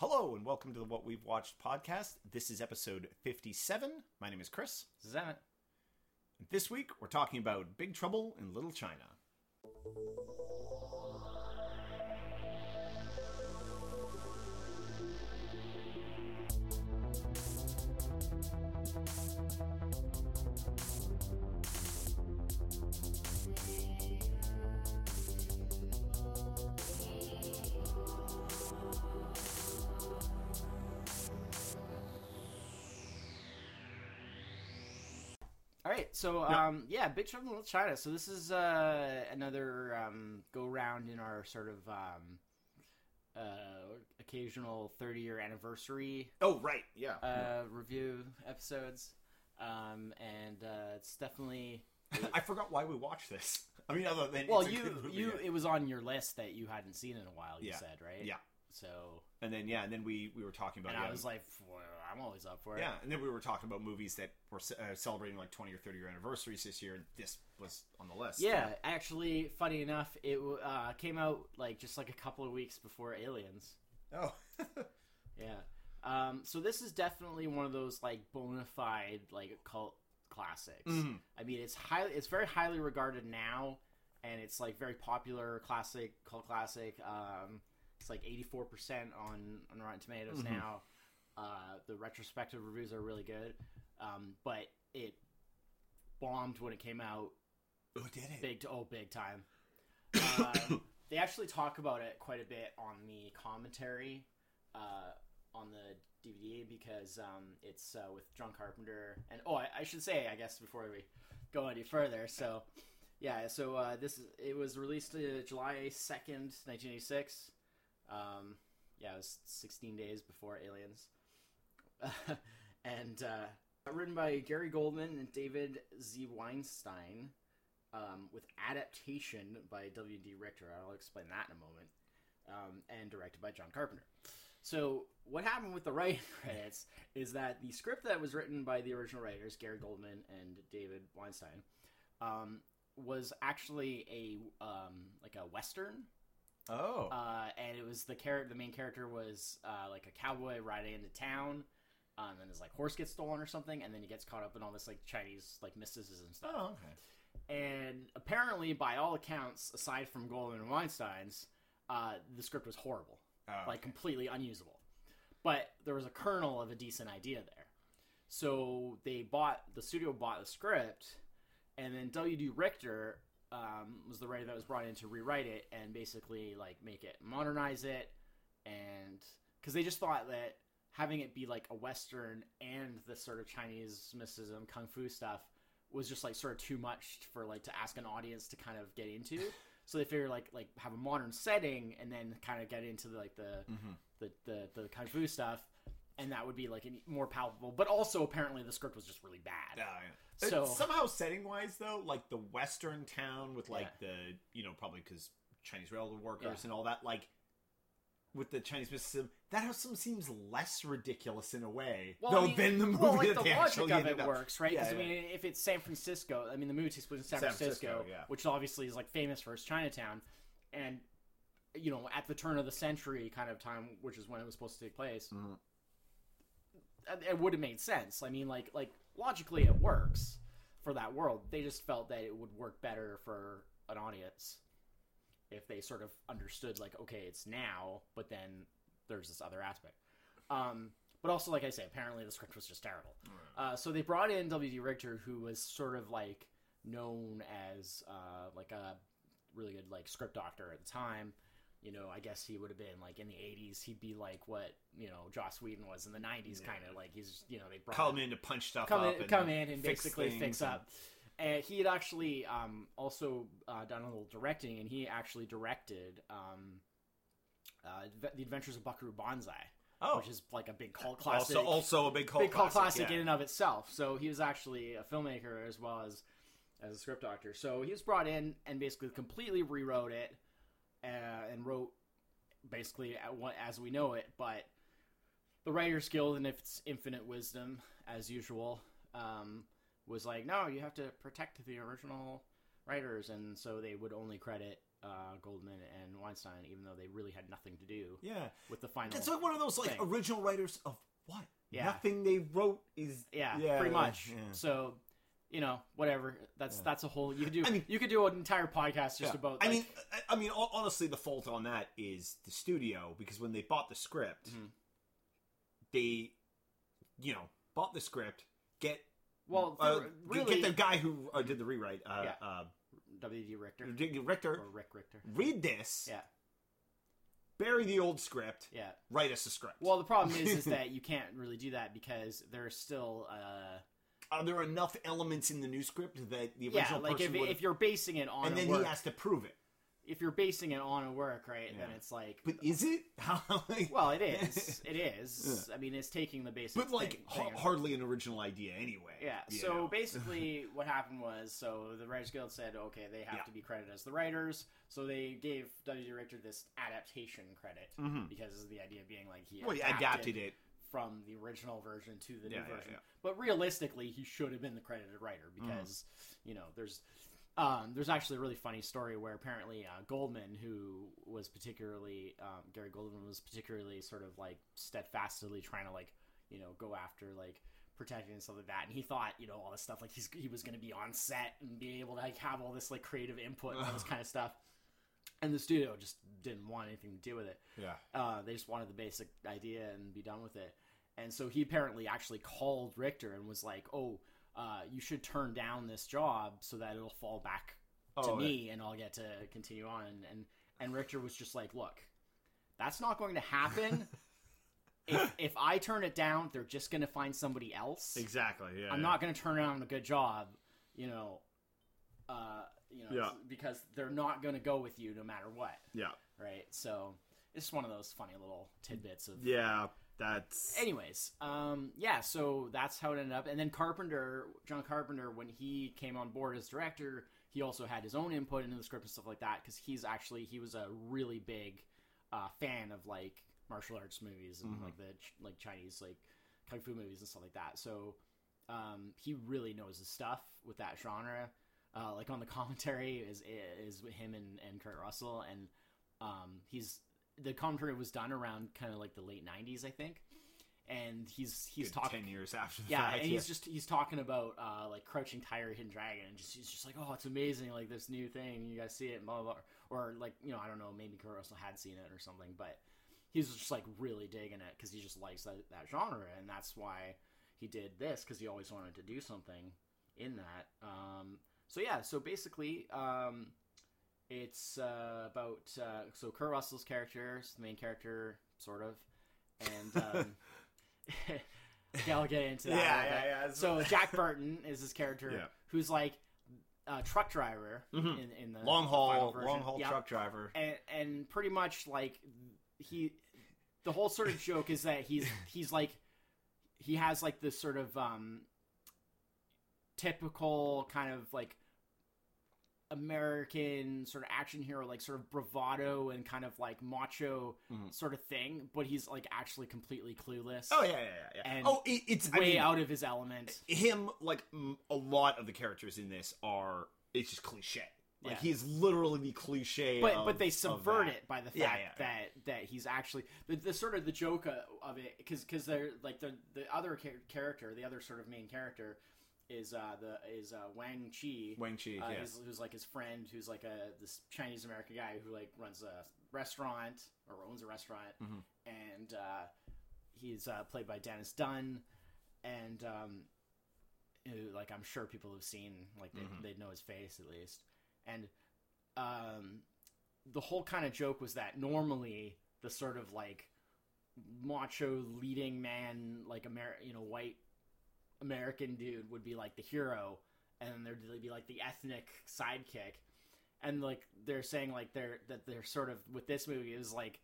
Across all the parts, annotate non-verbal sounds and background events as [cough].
Hello and welcome to the What We've Watched podcast. This is episode 57. My name is Chris. This is Emmett. This week we're talking about Big Trouble in Little China. Right, so um, yeah, Big Trouble in Little China. So this is uh, another um, go round in our sort of um, uh, occasional 30 year anniversary Oh, right. Yeah. uh, review episodes, um, and uh, it's definitely [laughs] I forgot why we watched this. I mean, other than well, it's a you good movie, you yeah. it was on your list that you hadn't seen in a while. You Yeah. said right? Yeah. So and then yeah, and then we we were talking about and yeah, I was like, well, I'm always up for it. yeah, and then we were talking about movies that were uh, celebrating like 20 or 30 year anniversaries this year, and this was on the list. Yeah, actually, funny enough, it uh, came out like just like a couple of weeks before Aliens. Oh. [laughs] Yeah. Um, so this is definitely one of those like bona fide like cult classics. I mean, it's highly, it's very highly regarded now, and it's like very popular classic cult classic. Um, it's like eighty four percent on on Rotten Tomatoes now. Uh, the retrospective reviews are really good, um, but it bombed when it came out oh, did it? big to oh big time. Uh, [coughs] they actually talk about it quite a bit on the commentary uh, on the DVD because um, it's uh, with John Carpenter and oh I, I should say I guess before we go any further so yeah so uh, this is it was released uh, July second nineteen eighty six um, yeah it was sixteen days before Aliens [laughs] and uh, written by Gary Goldman and David Z Weinstein um, with adaptation by W.D. Richter. I'll explain that in a moment. Um, and directed by John Carpenter. So, what happened with the writing [laughs] credits is that the script that was written by the original writers, Gary Goldman and David Weinstein, um, was actually a um, like a western, Oh. uh, and it was the character. The main character was uh, like a cowboy riding into town, um, and then his like horse gets stolen or something, and then he gets caught up in all this like Chinese like mysticism stuff. oh, okay. And apparently, by all accounts, aside from Goldman and Weinstein's, uh, the script was horrible, Oh, like completely unusable. But there was a kernel of a decent idea there. So they bought the studio bought the script, and then W.D. Richter um, was the writer that was brought in to rewrite it and basically like make it modernize it, and because they just thought that having it be like a western and the sort of Chinese mysticism, kung fu stuff was just like sort of too much for like to ask an audience to kind of get into. [laughs] so they figured like like have a modern setting and then kind of get into like the the, the the kung fu stuff. And that would be like more palpable, but also apparently the script was just really bad. Yeah, yeah. So- Uh, somehow setting wise though, like the western town with like Yeah. the you know probably because Chinese railroad workers and all that, like with the Chinese mysticism, that also seems less ridiculous in a way. Well, though I mean, than the movie well, like that the they logic actually of it up- works, right? 'Cause, Yeah, I mean, if it's San Francisco, I mean, the movie takes place in San, San Francisco, Francisco, yeah. which obviously is like famous for its Chinatown, and you know, at the turn of the century kind of time, which is when it was supposed to take place, it it would have made sense. I mean, like like logically, it works for that world. They just felt that it would work better for an audience if they sort of understood, like, okay, it's now, but then there's this other aspect. Um, but also, like I say, apparently the script was just terrible. Uh, so they brought in W.D. Richter, who was sort of like known as uh, like a really good like script doctor at the time. You know, I guess he would have been like in the '80s. He'd be like what you know Joss Whedon was in the '90s, kind of like he's you know they brought come in to punch stuff come up in, and come in and fix basically fix up. And he had actually um, also uh, done a little directing, and he actually directed um, uh, The Adventures of Buckaroo Banzai, Oh. which is like a big cult classic. Also, also a big cult big cult classic yeah. in and of itself. So he was actually a filmmaker as well as as a script doctor. So he was brought in and basically completely rewrote it uh, and wrote basically as we know it. But the Writers Guild and its infinite wisdom, as usual, um, was like, no, you have to protect the original writers, and so they would only credit uh, Goldman and Weinstein, even though they really had nothing to do Yeah, with the final. it's like one of those like thing. original writers of what? Yeah. Nothing they wrote is yeah, yeah, pretty much. yeah. So, you know, whatever. That's Yeah. that's a whole. You could do. I mean- you could do an entire podcast just Yeah. about. I mean, I, I mean, honestly, the fault on that is the studio because when they bought the script, Mhm. they, you know, bought the script, get well, uh, really, get the guy who uh, did the rewrite, uh, Yeah. uh, W.D. Richter Richter, or Rick Richter. read this, Yeah, bury the old script, yeah. write us a script. Well, the problem is, is [laughs] that you can't really do that because there's still. Uh, are there enough elements in the new script that the yeah, original like if, person would? if you're basing it on and then work, he has to prove it. If you're basing it on a work, right? Then it's like, But is it? [laughs] How? like- well, it is. It [laughs] is. I mean, it's taking the basic. but like thing- ha- thing- hardly an original idea anyway. Yeah. So know? [laughs] basically, what happened was, so the Writers Guild said, okay, they have Yeah. to be credited as the writers. So they gave W. Richter this adaptation credit Mhm. because of the idea of being like he well, he adapted, adapted it. from the original version to the new Yeah, yeah, version. yeah. But realistically, he should have been the credited writer Mm-hmm. because you know there's. Um, there's actually a really funny story where apparently uh, Goldman, who was particularly um, Gary Goldman, was particularly sort of like steadfastly trying to like you know go after like protecting and stuff like that, and he thought you know all this stuff like he's he was going to be on set and be able to like have all this like creative input and all this kind of stuff, and the studio just didn't want anything to do with it. Yeah. Uh, they just wanted the basic idea and be done with it. And so he apparently actually called Richter and was like, "Oh, uh, you should turn down this job so that it'll fall back to Oh, me and I'll get to continue on." And, and and Richter was just like, "Look, that's not going to happen. [laughs] if if I turn it down, they're just going to find somebody else. Exactly. Yeah. I'm not going to turn down a good job, you know, uh, you know, Yeah. because they're not going to go with you no matter what, Yeah. right? So it's one of those funny little tidbits of Yeah. That's. anyways um yeah so that's how it ended up and then carpenter john carpenter when he came on board as director he also had his own input into the script and stuff like that because he's actually he was a really big uh fan of like martial arts movies and Mhm. like the like chinese like kung fu movies and stuff like that so um he really knows his stuff with that genre uh like on the [laughs] commentary is is him and and kurt russell and um he's the commentary was done around kind of like the late 90s i think and he's he's Good talking ten years after the yeah fact. and he's just he's talking about uh like crouching tiger hidden dragon and just he's just like oh it's amazing like this new thing you guys see it blah blah, blah. or like you know i don't know maybe kurt russell had seen it or something but he's just like really digging it because he just likes that, that genre and that's why he did this because he always wanted to do something in that um so yeah so basically um it's uh, about uh, so Kurt Russell's character is the main character, sort of, and um, [laughs] [laughs] yeah, I'll get into that. Yeah, yeah, yeah. So [laughs] Jack Burton is his character, Yeah. who's like a truck driver Mhm. in, in the long haul, long haul Yeah. truck driver. and and pretty much like he, the whole sort of joke is that he's he's like he has like this sort of um typical kind of like American sort of action hero, like sort of bravado and kind of like macho Mhm. sort of thing, but he's like actually completely clueless. Oh yeah, yeah, yeah. yeah. And oh, it, it's I way mean, out of his element. him like m- a lot of the characters in this are it's just cliche. Like Yeah. he's literally the cliche. But of- but they subvert it by the fact Yeah, yeah, that that he's actually the, the sort of the joke of it because because they're like the the other char- character, the other sort of main character is uh the is uh Wang Chi. Wang Chi. uh, yeah. who's, like his friend, who's like a this Chinese American guy who like runs a restaurant or owns a restaurant, Mhm. and uh, he's uh, played by Dennis Dun, and um, who, like I'm sure people have seen, like they Mhm. they'd know his face at least, and um, the whole kind of joke was that normally the sort of like macho leading man, like Amer, you know, white American dude would be like the hero, and then there'd be like the ethnic sidekick, and like they're saying like they're that they're sort of with this movie is like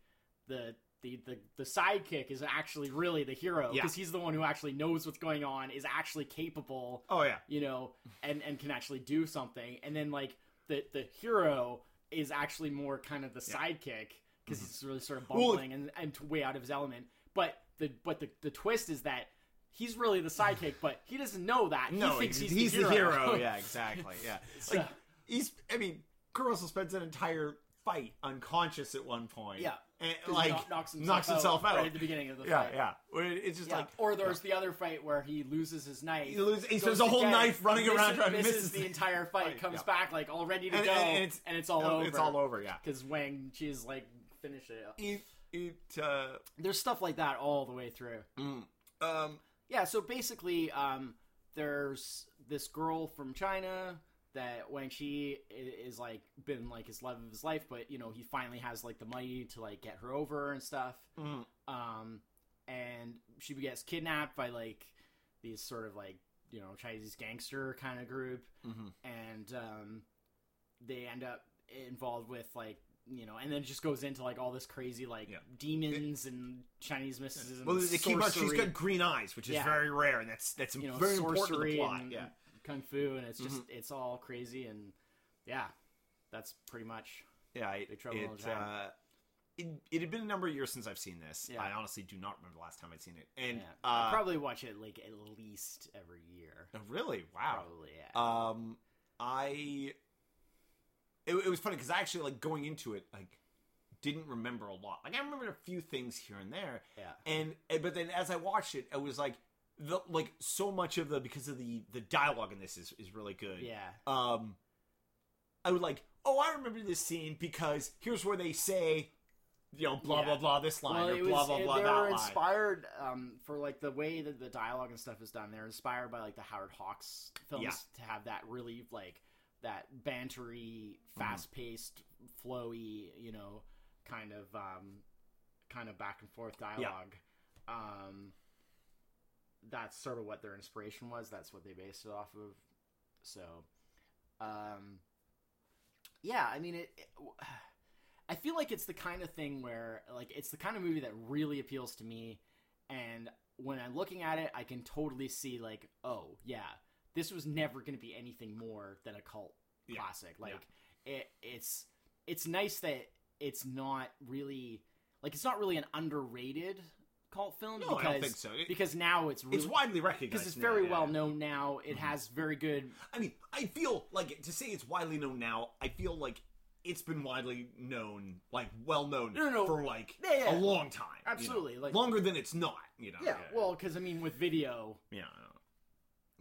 the the the, the sidekick is actually really the hero Yeah. because he's the one who actually knows what's going on, is actually capable, oh yeah. you know, and and can actually do something, and then like the the hero is actually more kind of the Yeah. sidekick because mm-hmm. he's really sort of Well, bumbling and, and way out of his element. But the but the the twist is that he's really the sidekick, but he doesn't know that. No, he thinks he's, he's, the hero. [laughs] [laughs] yeah, exactly. Yeah. So- Like he's. I mean, Kurt Russell spends an entire fight unconscious at one point. Yeah. And, like kno- knocks himself, himself out. right at the beginning of the yeah, fight. yeah. Where It's just Yeah. like or there's the other fight where he loses his knife. He loses- he spends a whole knife running misses- around trying to misses misses the the entire fight, fight, comes yeah. back like all ready to and, go, and it's and it's all over. It's all over. Yeah. because Wang Chi's like finish it. It it uh, There's stuff like that all the way through. um Yeah, so basically, um, there's this girl from China that Wang Chi i- is like been like his love of his life, but you know he finally has like the money to like get her over and stuff. mm, Um, and she gets kidnapped by like these sort of like you know Chinese gangster kind of group, mhm. and um, they end up involved with like you know, and then it just goes into like all this crazy like Yeah. demons and Chinese mysticism. well, they keep on. She's got green eyes, which is Yeah. very rare, and that's that's you know very important the plot. and Yeah. kung fu, and it's just it's all crazy and yeah, that's pretty much Yeah, it, Big Trouble it, uh, it, it had been a number of years since I've seen this. Yeah. I honestly do not remember the last time I'd seen it. And yeah. I uh, probably watch it like at least every year. oh, really, wow. Probably yeah. Um, I it, it was funny because I actually like going into it like didn't remember a lot. Like I remembered a few things here and there, yeah. and but then as I watched it, I was like the like so much of the because of the the dialogue in this is is really good. Yeah. um I would like, oh, I remember this scene because here's where they say, you know, blah Yeah. blah blah this line Well, or blah was, blah blah they that were inspired um, for like the way that the dialogue and stuff is done. They're inspired by like the Howard Hawks films Yeah. to have that really like that bantery, Mm-hmm. fast paced, flowy, you know, kind of um, kind of back and forth dialogue. Um, that's sort of what their inspiration was. That's what they based it off of. So, um, yeah, I mean it, it I feel like it's the kind of thing where like it's the kind of movie that really appeals to me and when I'm looking at it I can totally see like oh yeah this was never going to be anything more than a cult Yeah. classic like it it's it's nice that it's not really like it's not really an underrated cult film No, I because don't think so. It- because now it's really it's widely recognized because it's now, very yeah. well known now it Mhm. has very good I mean, I feel like to say it's widely known now. I feel like it's been widely known, like well known No, no, no. for like Yeah, yeah. a long time. you know. Absolutely, like- longer than it's not. You know. yeah well because I mean with video yeah.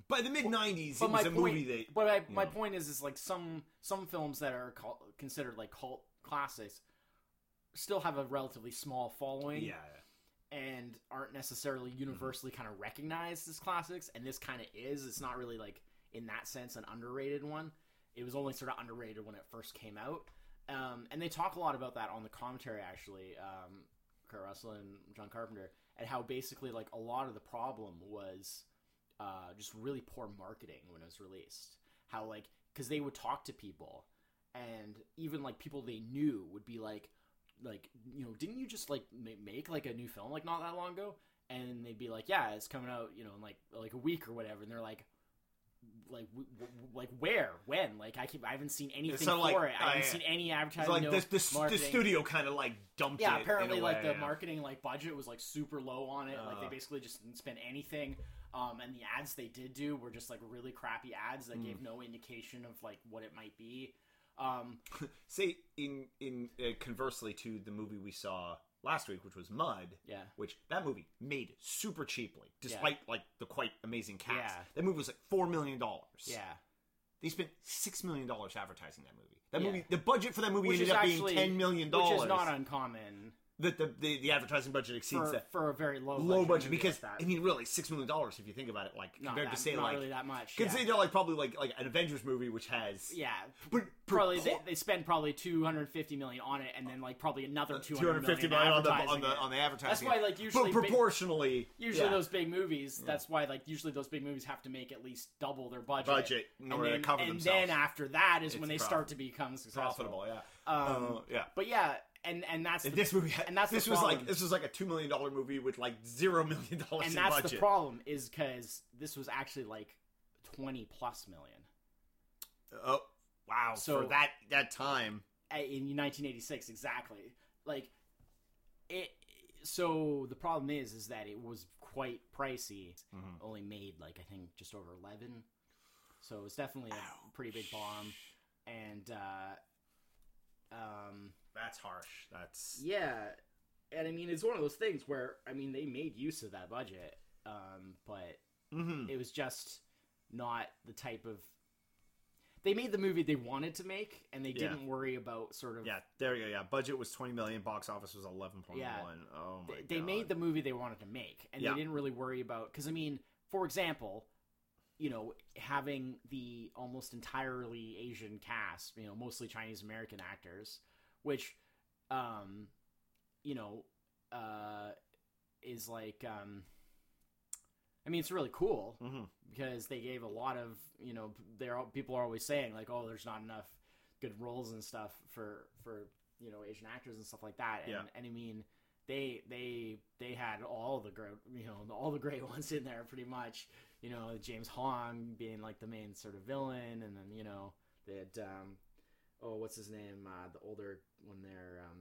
By the mid '90s, it was a point, movie that. but I, my know. point is, is like some some films that are cult, considered like cult classics still have a relatively small following, Yeah. and aren't necessarily universally kind of recognized as classics. And this kind of is. It's not really like in that sense an underrated one. It was only sort of underrated when it first came out. Um, and they talk a lot about that on the commentary, actually. Um, Kurt Russell and John Carpenter, and how basically like a lot of the problem was uh, just really poor marketing when it was released. How like because they would talk to people, and even like people they knew would be like, like you know, didn't you just like make like a new film like not that long ago? And they'd be like, yeah, it's coming out, you know, in like like a week or whatever. And they're like, like w- w- like where when like I keep I haven't seen anything so, for like, it. I uh, haven't yeah. seen any advertising. like no this, this, the studio kind of like dumped Yeah, apparently, like way, the yeah. marketing like budget was like super low on it. like they Uh. basically just didn't spend anything. Um, and the ads they did do were just like really crappy ads that Mm. gave no indication of like what it might be. Um, [laughs] Say in in uh, conversely to the movie we saw last week, which was Mud. yeah, Which that movie made super cheaply, despite like the quite amazing cast. Yeah. That movie was like four million dollars. yeah, They spent six million dollars advertising that movie. That Yeah. movie, the budget for that movie which ended up actually being ten million dollars, which is not uncommon that the, the the advertising budget exceeds for, that for a very low low budget movie because like I mean, really, six million dollars if you think about it, like not compared that, to say not like really that much. Yeah, consider like probably like like an Avengers movie which has yeah. but Probably per- they, they spend probably 250 million on it, and then like probably another 200 250 million million on the on advertising the on the advertising. That's why, like, usually but big- proportionally, Usually yeah, those big movies, that's why like usually those big movies have to make at least double their budget. budget in and order then, to cover and themselves. then after that is It's when they start to become successful. profitable, yeah. Um, Uh, yeah. But yeah, and and that's the, this movie, had, and that's this was like this was like a two million dollar movie with like zero million dollars and that's budget. the problem is because this was actually like 20 plus million Oh wow! So- for that that time, in 1986 exactly. Like it. So the problem is, is that it was quite pricey. Mhm. Only made like I think just over 11. So it was definitely a pretty big bomb. And uh, Um, That's harsh. That's yeah, and I mean it's one of those things where I mean they made use of that budget, um, but Mhm. it was just not the type of. They made the movie they wanted to make, and they Yeah. didn't worry about sort of. yeah. There you go. Yeah, budget was twenty million. Box office was eleven point Yeah. one. Oh my they, god. they made the movie they wanted to make, and Yeah. they didn't really worry about. Because I mean, for example, you know, having the almost entirely Asian cast, you know, mostly Chinese American actors, which, um, you know, uh, is like, um, I mean, it's really cool Mhm. because they gave a lot of, you know, there people are always saying like, oh, there's not enough good roles and stuff for for you know Asian actors and stuff like that, and Yeah. and I mean. They they they had all the great you know [laughs] all the great ones in there pretty much you know James Hong being like the main sort of villain and then you know they had um oh what's his name uh, the older one there um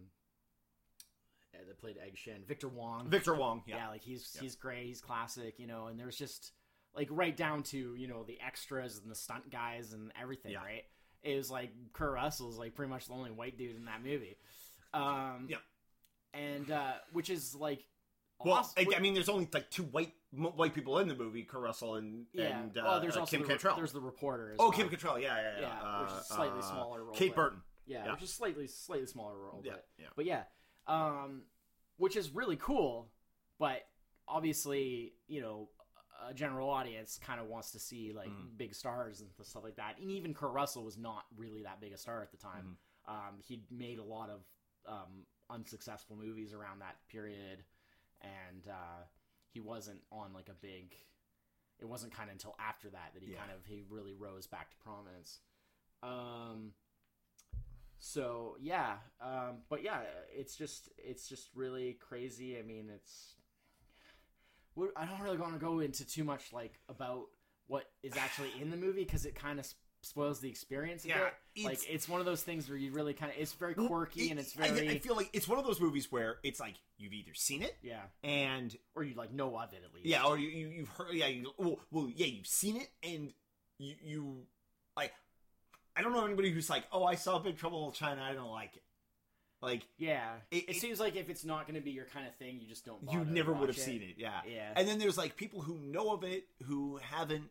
uh, that played Egg Shen Victor Wong Victor Wong. yeah. Yeah. like he's Yeah. he's great he's classic you know and there's just like right down to you know the extras and the stunt guys and everything Yeah. right it was like Kurt Russell's like pretty much the only white dude in that movie um Yeah. and uh which is like Well. I, I mean, there's only like two white white people in the movie, Kurt Russell and yeah and uh, well there's uh, also Kim the, Cattrall. there's the reporter oh, well. Kim Cattrall. Yeah, yeah, yeah. Yeah, which is Uh, slightly uh, smaller role, Kate Burton. Yeah, Yeah. which is slightly slightly smaller role, Yeah, but yeah. but yeah, um, which is really cool. But obviously, you know, a general audience kind of wants to see like Mhm. big stars and stuff like that. And even Kurt Russell was not really that big a star at the time. Mm-hmm. Um, he'd made a lot of um, unsuccessful movies around that period, and uh, he wasn't on like a big. It wasn't kind of until after that that he Yeah. kind of he really rose back to prominence. Um, so yeah, um, but yeah, it's just it's just really crazy. I mean, it's I don't really want to go into too much like about what is actually in the movie because it kind of spoils the experience Yeah, it's- like it's one of those things where you really kind of it's very quirky it- and it's very I, feel like it's one of those movies where it's like you've either seen it yeah, and or you like know of it at least. yeah, or you, you you've heard yeah, you, well, well, yeah, you've seen it and you you like. I don't know anybody who's like, oh, I saw Big Trouble in China, I don't like it. Like yeah. It, It- it- seems like if it's not going to be your kind of thing, you just don't. you never would have seen it, yeah. Yeah. And then there's like people who know of it who haven't,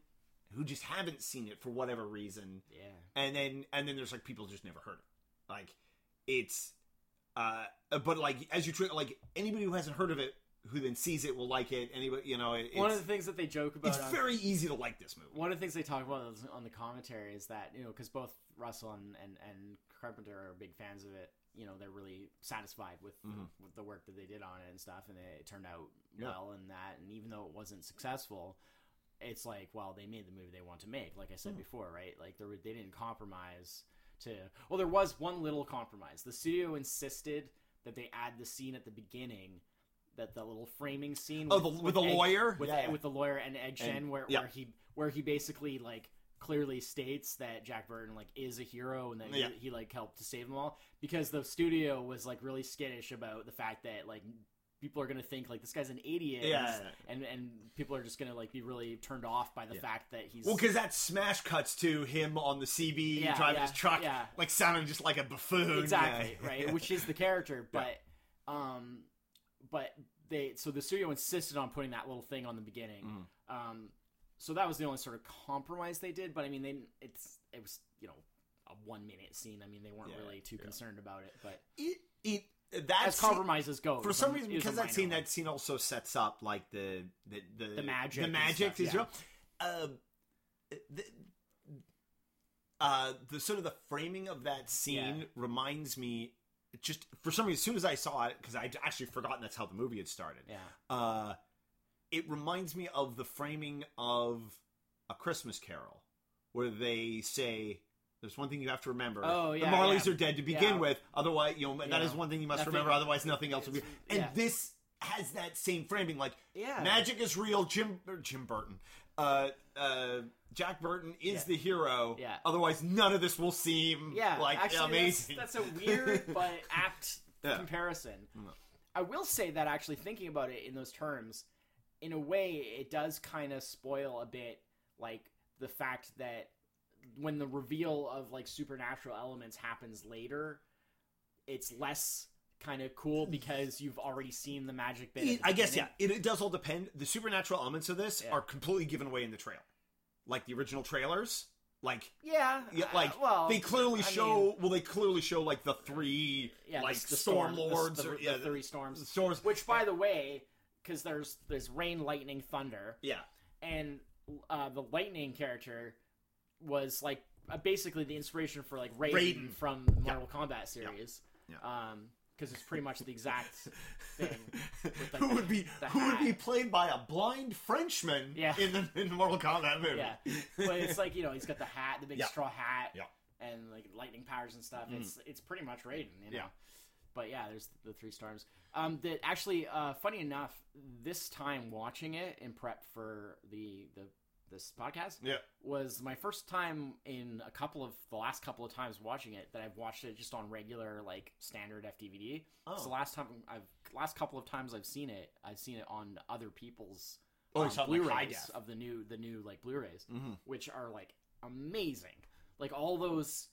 who just haven't seen it for whatever reason. Yeah. and then and then there's like people just never heard it like it's uh but like as you try like anybody who hasn't heard of it who then sees it will like it anybody you know it, it's, One of the things that they joke about it's on, very easy to like this movie one of the things they talk about on the commentary is that you know because both Russell and, and and Carpenter are big fans of it. You know they're really satisfied with Mhm. with the work that they did on it and stuff, and it turned out Yeah. well and that. And even though it wasn't successful, it's like well they made the movie they want to make. Like I said Mhm. before, right? Like they were, they didn't compromise to. Well, there was one little compromise. The studio insisted that they add the scene at the beginning. That the little framing scene Oh, the- with the Egg- lawyer? with, Yeah, yeah. with the lawyer and Egg Shen, And- where, yeah. where he where he basically like clearly states that Jack Burton like is a hero and that Yeah. he, he like helped to save them all because the studio was like really skittish about the fact that like people are gonna think like this guy's an idiot Yeah. and and people are just gonna like be really turned off by the Yeah. fact that he's well because that smash cuts to him on the cb Yeah, driving yeah, his truck yeah. like sounding just like a buffoon exactly right [laughs] which is the character but um but they so the studio insisted on putting that little thing on the beginning Mhm. um so that was the only sort of compromise they did but i mean they it's it was you know a one minute scene i mean they weren't really too concerned about it but it, it that as scene- compromises go for some reason it was a because that scene one. that scene also sets up like the the the, The magic the magic is yeah. real uh, the, uh the sort of the framing of that scene Yeah. reminds me just for some reason as soon as i saw it because i'd actually forgotten that's how the movie had started yeah uh it reminds me of the framing of a christmas carol where they say there's one thing you have to remember. Oh, yeah, the Marleys yeah. are dead to begin Yeah. with. Otherwise, you know that is one thing you must Nothing- remember. Otherwise, nothing else will be. And this has that same framing. Like yeah magic is real. Jim or Jim Burton, uh, uh, Jack Burton is the hero. Yeah. Otherwise, none of this will seem Yeah, like actually, amazing. That's, that's a weird [laughs] but apt comparison. Mm. I will say that actually thinking about it in those terms, in a way, it does kind of spoil a bit, like the fact that when the reveal of like supernatural elements happens later, it's less kind of cool [laughs] because you've already seen the magic bit. It- the I guess yeah. It, it does all depend. The supernatural elements of this Yeah. are completely given away in the trailer, like the original trailers. Like, Yeah, yeah, uh, like well, they clearly I show. mean, well, they clearly show like the three yeah, like the, the storm, storm, lords, the, or, the, yeah, the three storms. storms. Which, by the way, because there's there's rain, lightning, thunder, yeah, and uh, the lightning character was like uh, basically the inspiration for like Raiden, Raiden. from the Mortal Kombat series. Yeah. Um, because it's pretty much the exact [laughs] thing. like, who the- would be who would be played by a blind Frenchman Yeah. in the in the Mortal Kombat movie. Yeah, but it's like you know he's got the hat, the big Yeah. straw hat, Yeah. and like lightning powers and stuff. It's it's pretty much Raiden, you know. Yeah. But yeah, there's the three storms. Um, that actually, uh, funny enough, this time watching it in prep for the the this podcast yeah. was my first time in a couple of the last couple of times watching it that I've watched it just on regular like standard FDVD. Oh. So last time I've last couple of times I've seen it, I've seen it on other people's Oh, um, like, Blu-rays def. of the new the new like Blu-rays, Mhm. which are like amazing. Like all those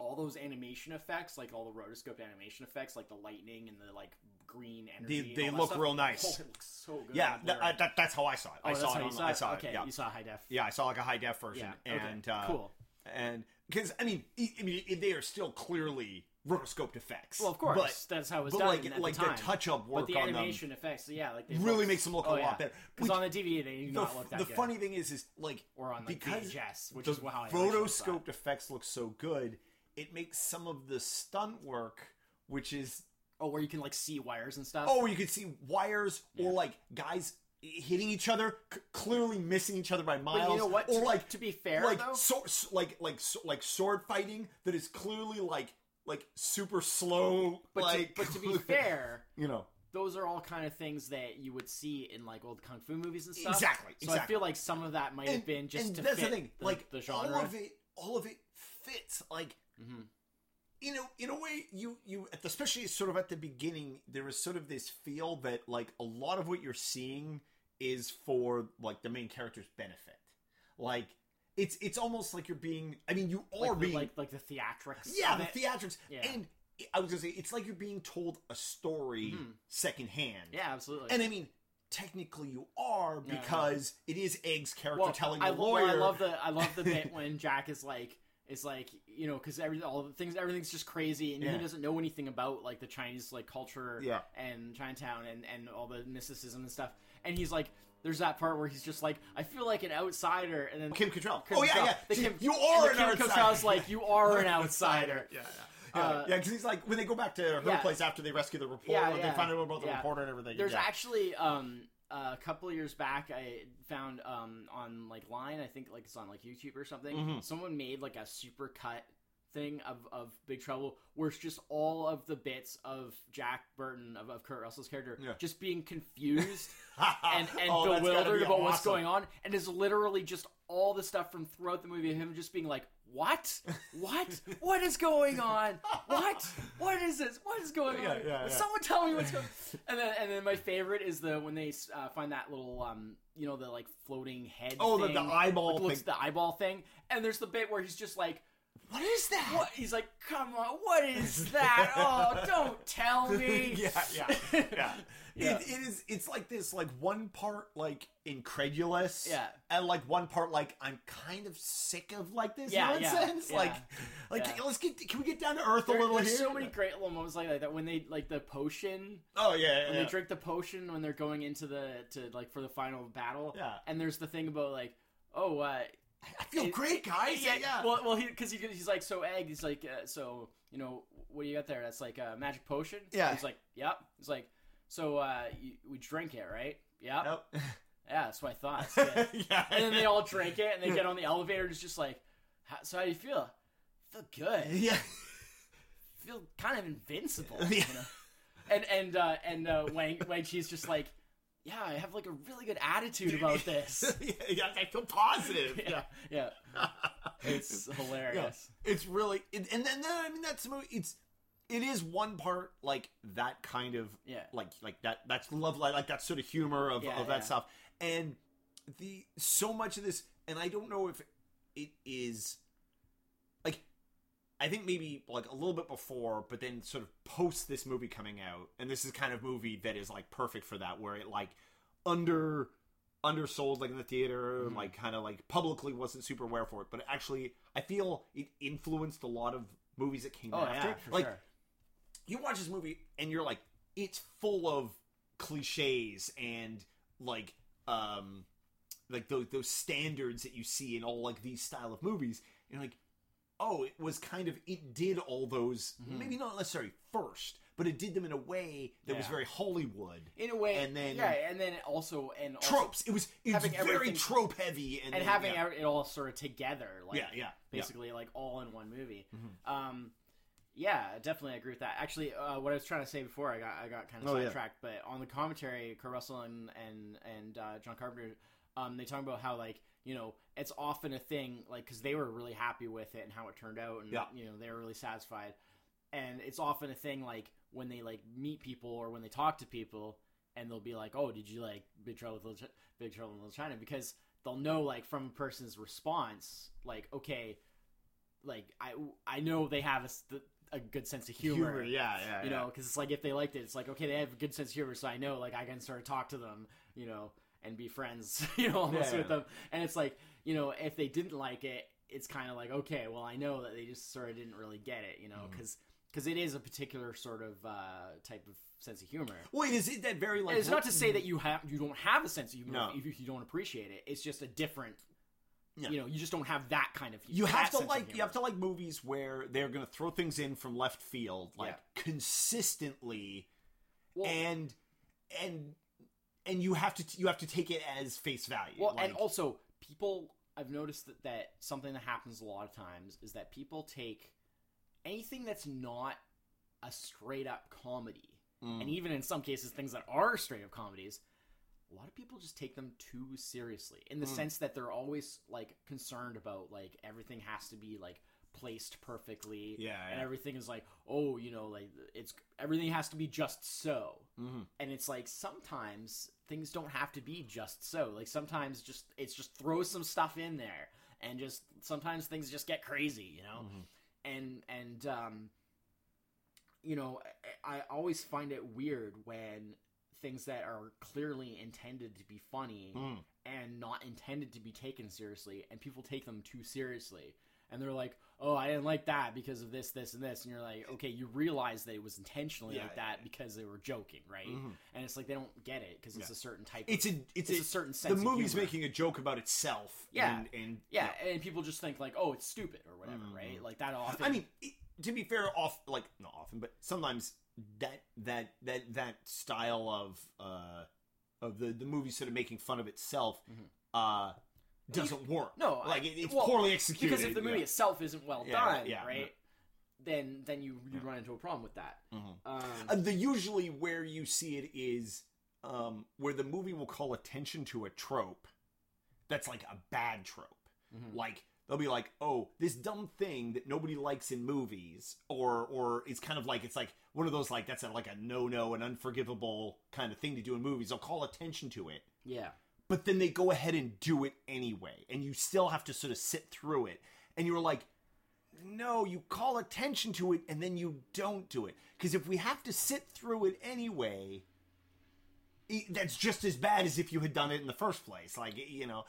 all those animation effects, like all the rotoscope animation effects, like the lightning and the like green energy. they that look real [laughs] nice. Oh, it looks so good. Yeah, on. I- that, that's how I saw it. oh, I saw it. On, saw I it. saw okay, it. Yeah, you saw high def. yeah. I saw like a high def version, Yeah, okay, and uh, cool. and because I mean, I mean, they are still clearly rotoscoped effects. Well, of course, but, that's how it was but done like at like the time. touch up work but the on them animation effects, yeah, like they really look- makes them look oh, a yeah. lot better. Because on the DVD, they do the, not look that good. the good. funny thing is, is like or on like because VHS, which the is how I rotoscoped effects look so good, it makes some of the stunt work, which is Oh, where you can like see wires and stuff. oh, you can see wires or like guys hitting each other, c- clearly missing each other by miles. you know what? Or to, like to be fair, like though, so, s- like like s- like sword fighting that is clearly like like super slow. but, like, to, but to be [laughs] fair, you know those are all kind of things that you would see in like old kung fu movies and stuff. exactly. So I exactly. feel like some of that might have been just to fit the thing. the, like the genre. all of it, all of it fits. Like Mhm. you know, in a way, you you at the, especially sort of at the beginning, there is sort of this feel that like a lot of what you're seeing is for like the main character's benefit. Like it's it's almost like you're being. I mean, you are like, the, being like like the theatrics. yeah, the it. theatrics, Yeah. and I was gonna say it's like you're being told a story Mhm. secondhand. Yeah, absolutely. and I mean. Technically, you are Yeah, yeah. because it is Egg's character well, telling the I, lawyer. well, I love the I love the bit [laughs] when Jack is like is like you know because every all the things everything's just crazy and Yeah. he doesn't know anything about like the Chinese like culture Yeah. and Chinatown and and all the mysticism and stuff and he's like there's that part where he's just like I feel like an outsider and then Kim Cattrall. Kim oh yeah, Cattrall- yeah. the Kim- you and are the an Kim outsider. Cattrall's like you are an [laughs] outsider. Yeah, yeah. Yeah, Uh, yeah, because he's like when they go back to her yeah. place after they rescue the reporter, Yeah, they find out about the yeah. reporter and everything. There's yeah. actually um a couple of years back I found um on like line I think like it's on like YouTube or something. Mhm. Someone made like a super cut thing of, of Big Trouble where it's just all of the bits of Jack Burton of, of Kurt Russell's character Yeah. just being confused [laughs] and, and Oh, bewildered be about what's going on and is literally just all the stuff from throughout the movie of him just being like what? What? What is going on? What? What is this? What is going Yeah, on? yeah, yeah. someone tell me what's going and then and then my favorite is the when they uh, find that little um you know the like floating head Oh, the- thing, the eyeball which looks thing. the eyeball thing. And there's the bit where he's just like what is that? what? He's like come on what is that? Oh [laughs] don't tell me. Yeah, yeah, yeah. [laughs] Yeah. It, it is. It's like this, like one part like incredulous, Yeah. and like one part like I'm kind of sick of like this Yeah, nonsense. yeah. Like, like Yeah. let's get. Can we get down to earth a little there's here? so many great little moments like that when they like the potion Oh yeah, when they drink the potion when they're going into the to like for the final battle Yeah. and there's the thing about like oh uh I feel it- great, guys. Yeah, yeah. Well, well, because he, he's like so egg. He's like uh, so you know what do you got there? That's like a magic potion. Yeah. He's like yep. He's like so uh you, we drink it right? Yep. Nope. Yeah, that's what I thought. [laughs] Yeah. yeah. and then they all drink it and they get on the elevator. and It's just like "How- so how do you feel? feel good. [laughs] Yeah. feel kind of invincible. [laughs] Yeah. You know? And and uh, and uh, Wang Wang Chi's just like, yeah, I have like a really good attitude about this. yeah, yeah, I feel positive. yeah, yeah, it's hilarious. Yeah, it's really, it, and then, then I mean that's the movie. It's it is one part like that kind of Yeah. like like that that's love like, that sort of humor of, Yeah, of that yeah. stuff and the so much of this and I don't know if it is like I think maybe like a little bit before, but then sort of post this movie coming out, and this is kind of movie that is like perfect for that, where it like under undersold like in the theater, Mhm. like kind of like publicly wasn't super aware for it, but actually I feel it influenced a lot of movies that came Oh after. yeah, for like sure. You watch this movie and you're like, it's full of cliches and like um like those those standards that you see in all like these style of movies. And you're like, oh, it was kind of it did all those Mhm. maybe not necessarily first, but it did them in a way that was very Hollywood. In a way, and then- yeah, and then also and also, Tropes. It was it was very trope heavy and, and then- having yeah. it all sort of together, like yeah, yeah, basically like all in one movie. Mhm. Um, yeah, definitely agree with that. Actually, uh, what I was trying to say before, I got I got kind of Oh, yeah. sidetracked. But on the commentary, Kurt Russell and and and uh, John Carpenter, um, they talk about how like you know it's often a thing like because they were really happy with it and how it turned out, and Yeah. you know they were really satisfied. And it's often a thing like when they like meet people or when they talk to people, and they'll be like, "Oh, did you like Big Trouble with Little Ch- Big Trouble in Little China?" Because they'll know like from a person's response, like, okay, like I I know they have a, a good sense of humor. yeah, yeah, You yeah. know, because it's like if they liked it, it's like okay, they have a good sense of humor, so I know like I can sort of talk to them, you know, and be friends, [laughs] you know, almost Yeah. with them. And it's like you know, if they didn't like it, it's kind of like okay, well, I know that they just sort of didn't really get it, you know, Mhm. because it is a particular sort of uh, type of sense of humor. Wait, is it that very like? it's not to say that you have you don't have a sense of humor No. if you don't appreciate it. It's just a different. Yeah. You know, you just don't have that kind of. you have to like you have to like movies where they're going to throw things in from left field like Yeah. consistently Well, and and and you have to you have to take it as face value Well, like, and also people, I've noticed that, that something that happens a lot of times is that people take anything that's not a straight up comedy, mm, and even in some cases things that are straight up comedies. A lot of people just take them too seriously in the Mm. sense that they're always like concerned about like everything has to be like placed perfectly yeah, and yeah. everything is like oh you know like it's everything has to be just so Mhm. and it's like sometimes things don't have to be just so like sometimes just it's just throw some stuff in there and just sometimes things just get crazy you know Mhm. and and um you know I, I always find it weird when things that are clearly intended to be funny Mm. and not intended to be taken seriously and people take them too seriously and they're like oh i didn't like that because of this this and this and you're like okay you realize that it was intentionally Yeah, like that yeah. because they were joking right Mhm. and it's like they don't get it because it's Yeah. a certain type it's a it's, it's a, a certain the sense of movie's making a joke about itself Yeah. and, and yeah and people just think like oh it's stupid or whatever Mhm. right like that often I mean, it, to be fair, off like not often, but sometimes that that that that style of uh of the the movie sort of making fun of itself Mhm. uh doesn't work. no Like it, it's well, poorly executed. because if the movie yeah. itself isn't well Yeah, done yeah, right then then you you run into a problem with that Mhm. um, Uh, the usually where you see it is um, where the movie will call attention to a trope that's like a bad trope. mhm. Like they'll be like, "Oh, this dumb thing that nobody likes in movies," or or it's kind of like it's like one of those like that's a, like a no no, an unforgivable kind of thing to do in movies. They'll call attention to it, yeah but then they go ahead and do it anyway, and you still have to sort of sit through it, and you're like. No, you call attention to it and then you don't do it. Because if we have to sit through it anyway, that's just as bad as if you had done it in the first place. Like, you know.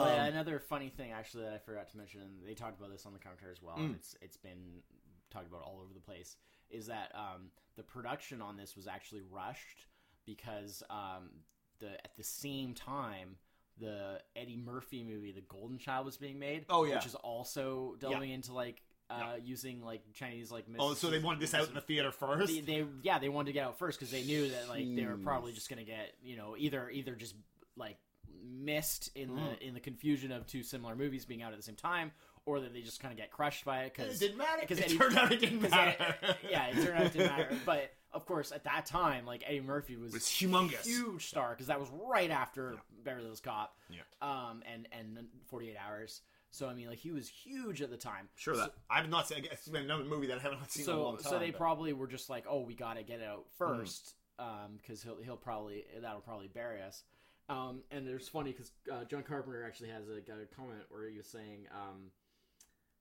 Oh, yeah, um, another funny thing actually that I forgot to mention, and they talked about this on the commentary as well, and Mm. it's it's been talked about all over the place, is that um, the production on this was actually rushed because um, the at the same time the Eddie Murphy movie, The Golden Child, was being made. Oh, yeah. which is also delving into like uh, Yeah. using like Chinese like. Oh, so they wanted this out in the theater first? They, they yeah they wanted to get out first because they knew that like they were probably just gonna get you know either either just like missed in Mm. the in the confusion of two similar movies being out at the same time or that they just kind of get crushed by it because It didn't matter. because it Eddie- turned out it didn't matter. yeah it turned out it didn't matter but of course at that time like Eddie Murphy was, it was humongous. huge star because that was right after Yeah. Beverly Hills Cop Yeah. um and and 48 Hours so I mean like he was huge at the time Sure, So- that I've not seen. It's been another movie that I haven't seen in a so long time. so they but- probably were just like, oh, we got to get it out Mm-hmm. first, um, because he'll he'll probably that'll probably bury us. Um, and it's funny because uh, John Carpenter actually has a, got a comment where he was saying um,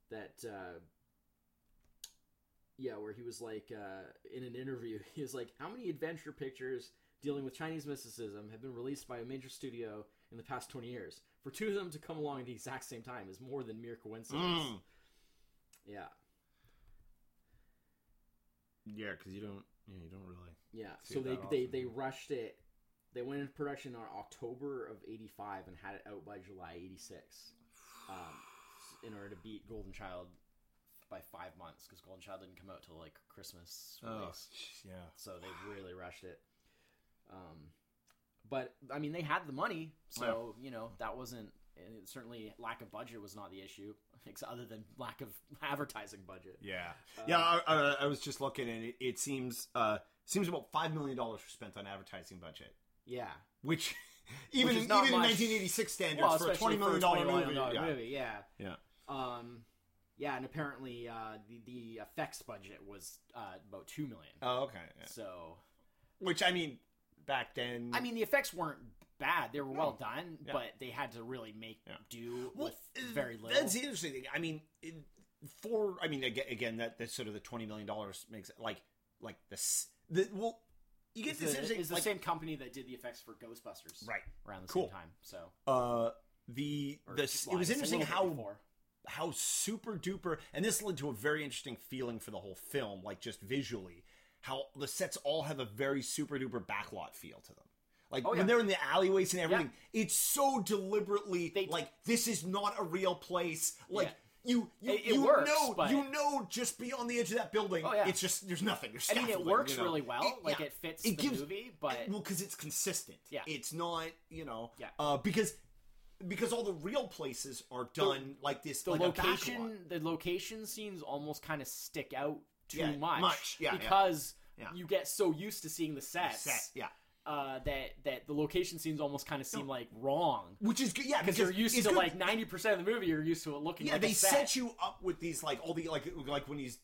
that uh, yeah, where he was like uh, in an interview, [laughs] he was like, "How many adventure pictures dealing with Chinese mysticism have been released by a major studio in the past twenty years? For two of them to come along at the exact same time is more than mere coincidence." Mm. Yeah, Yeah, because you don't. Yeah, you don't really. yeah. So they that they they rushed it. They went into production on October of '85 and had it out by July '86, um, in order to beat Golden Child by five months because Golden Child didn't come out till like Christmas release. yeah. so they really rushed it. Um, but I mean, they had the money, so you know that wasn't certainly lack of budget was not the issue, [laughs] other than lack of [laughs] advertising budget. Yeah, Uh, yeah. I, I, I was just looking, and it, it seems uh seems about five million dollars were spent on advertising budget, Yeah, which [laughs] even Which even in 1986 standards well, for a twenty million for a dollar $20 movie. million yeah. movie, yeah. yeah, Um, yeah, and apparently uh, the the effects budget was uh, about two million. Oh, okay. yeah. So Which I mean, back then, I mean, the effects weren't bad; they were well done, Yeah. but they had to really make Yeah. do Well, with uh, very little. That's the interesting thing. I mean, it, for I mean, again, again that that's sort of the twenty million dollars makes it like like this. The well, you get It's this the, it's the like, same company that did the effects for Ghostbusters, Right. Around the Cool. same time. So Uh, the the it was I guess a interesting how before. how super duper and this led to a very interesting feeling for the whole film like just visually how the sets all have a very super duper backlot feel to them like Oh, yeah. when they're in the alleyways and everything it's so deliberately They- like this is not a real place like Yeah. You you, It- it you works, know but- you know just beyond the edge of that building Oh, yeah. it's just there's nothing there's I mean, it works you know? really well. It- like yeah. it fits It the gives- movie, but well because it's consistent Yeah. it's not you know Yeah. uh because because all the real places are done like this the like location, the location scenes almost kind of stick out too Yeah, much. much, yeah, because Yeah. you get so used to seeing the sets set yeah uh, that that the location scenes almost kind of seem like wrong. which is good yeah Because you're used it's to good. like ninety percent of the movie, you're used to it looking yeah like they a set. set you up with these like all the like like when he's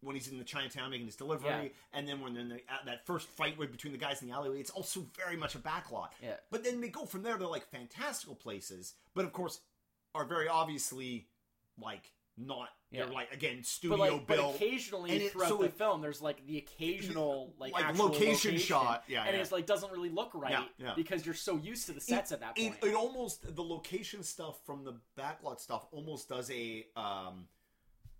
when he's in the Chinatown making his delivery, Yeah. and then when then the, at that first fight with between the guys in the alleyway, it's also very much a backlot. Yeah. But then they go from there to like fantastical places, but of course are very obviously like not. They're like again but studio like, but built. occasionally and it- throughout so the it- film, there's like the occasional like, Like, actual location shot. Yeah, and yeah. it's like doesn't really look right Yeah, yeah. because you're so used to the sets at that it, point. It, almost the location stuff from the backlot stuff almost does a um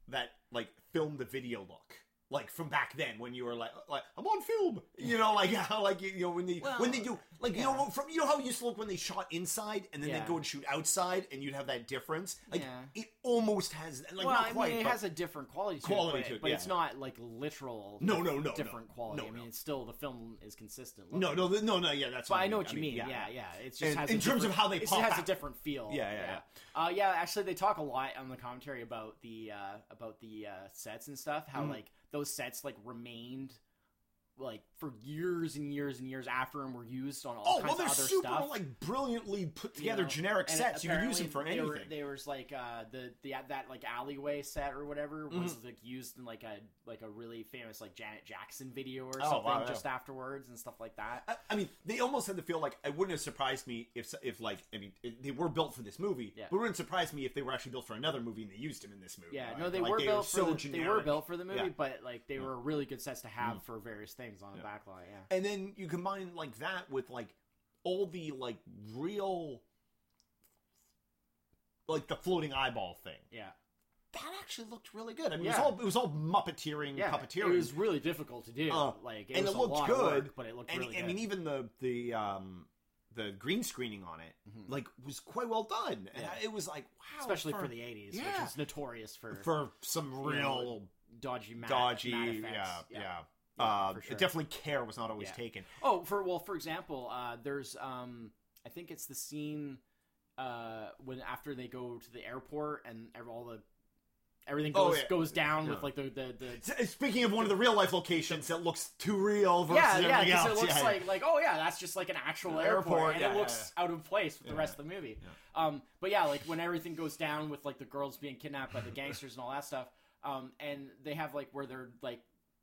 that like film the video look. Like from back then, when you were like, like I'm on film, you know, like [laughs] how like you know when they Well, when they do like you know from you know how it used to look when they shot inside and then Yeah. they'd go and shoot outside and you'd have that difference. Like Yeah. it almost has like well, not I quite, mean, it has a different quality to Quality it, but, to it, but yeah. it's not like literal. No, no, no, different no. quality. No, I mean, it's still the film is consistent. no, looking. no, no, no, yeah, that's. But I mean. know what you mean. yeah. Yeah, yeah. It just And has in a terms of how they it has out. a different feel. Yeah, yeah, yeah. Uh, yeah, actually, they talk a lot on the commentary about the uh, about the uh, sets and stuff. How Mhm. like those sets like remained like for years and years and years after and were used on all Oh kinds well, they're of other super stuff. like brilliantly put you together know? generic And sets. You can use them for they were- anything. there was like uh, the the that like alleyway set or whatever was Mm-hmm. like used in like a like a really famous like Janet Jackson video or Oh, something wow, yeah. just afterwards and stuff like that. I, I mean, they almost had to feel like it wouldn't have surprised me if, if like, I mean, it, they were built for this movie, Yeah. but it wouldn't surprise me if they were actually built for another movie and they used them in this movie. Yeah, right? no, they Like, were built for so the, they were built for the movie, Yeah. but like they Yeah. Were really good sets to have for various things on a backlot. Yeah, And then you combine like that with like all the like real, like the floating eyeball thing. yeah, That actually looked really good. I mean, it Yeah. was all it was all muppeteering, yeah. puppeteering. It was really difficult to do. Uh, like, it and was it a looked lot of good, work, but it looked and really I good. mean, even the the um the green screening on it Mhm. like was quite well done, and Yeah. I- it was like wow, especially for, the '80s, Yeah. which is notorious for, for some you know, real dodgy, matte, dodgy, matte yeah, effects. yeah. Yeah, Uh, sure. Definitely care was not always Yeah. taken. Oh, for well, for example, uh, there's um, I think it's the scene uh, when after they go to the airport and all the everything Oh, goes yeah. goes down Yeah. with like the the, the Speaking of one of the real life locations that looks too real versus yeah, yeah, everything else, it looks yeah. like like oh yeah, that's just like an actual airport, and yeah, it yeah, looks out of place with the Yeah, rest of the movie. Um, but yeah, like when everything goes down with like the girls being kidnapped by the gangsters and all that stuff, um, and they have like where they're like,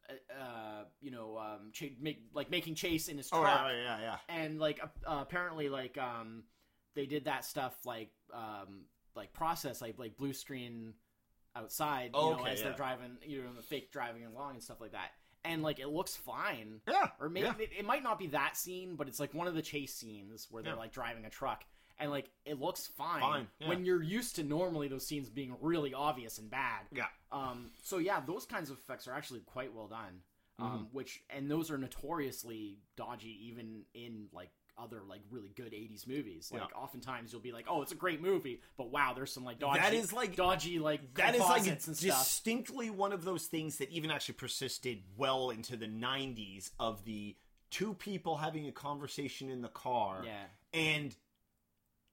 uh, uh you know, um, ch- make like making chase in his Oh truck, yeah, yeah, yeah. and like uh, apparently like um, they did that stuff like um, like process like like blue screen. outside, you Oh, know, okay, as they're driving, you know, the fake driving along and stuff like that. And like it looks fine, Yeah, or maybe yeah. it, it might not be that scene, but it's like one of the chase scenes where they're Yeah. like driving a truck, and like it looks fine. Fine, yeah. When you're used to normally those scenes being really obvious and bad. yeah. Um, so yeah, those kinds of effects are actually quite well done. Um, Mm-hmm. which and those are notoriously dodgy, even in like other like really good '80s movies. Like Yeah. oftentimes you'll be like, "Oh, it's a great movie," but wow, there's some like dodgy, That is, like- dodgy like That is like composites and stuff. distinctly one of those things that even actually persisted well into the 90s of the two people having a conversation in the car Yeah, and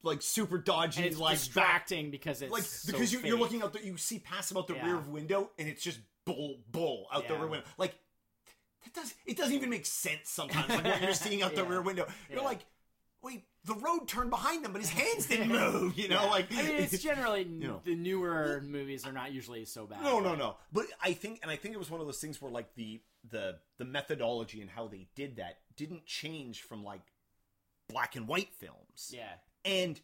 like super dodgy and like distracting because it's like so because you, you're looking out the you see past them out the Yeah. rear window and it's just bull bull out the rear window like that does it doesn't even make sense sometimes like what you're seeing out the [laughs] rear window you're Yeah. like wait the road turned behind them but his hands didn't [laughs] move you know Yeah. like I mean, it's generally know. the newer movies are not usually so bad. no no no but i think and i think it was one of those things where like the the the methodology and how they did that didn't change from like black and white films Yeah, and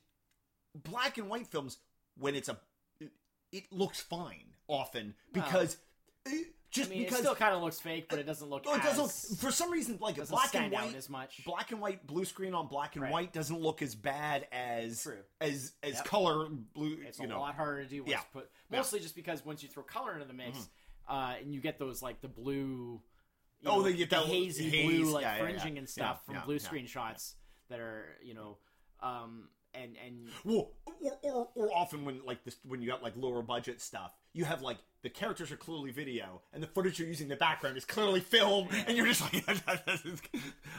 black and white films when it's a it, looks fine often because eh, I just mean, because it still kind of looks fake, but it doesn't look. oh, it doesn't look for some reason like doesn't black stand and out white as much. black and white blue screen on black and Right. white doesn't look as bad as True. as as Yep. color blue It's a know lot harder to do. Yeah. put Yeah. mostly just because once you throw color into the mix, uh, and you get those like the blue. you Oh, know, they get the that hazy haze, blue like yeah, yeah, fringing yeah. and stuff Yeah, from yeah, blue yeah, screen shots that are you know, um, and and Well, or, or, or often when like this when you got like lower budget stuff, you have like the characters are clearly video and the footage you're using in the background is clearly film, and you're just like, [laughs]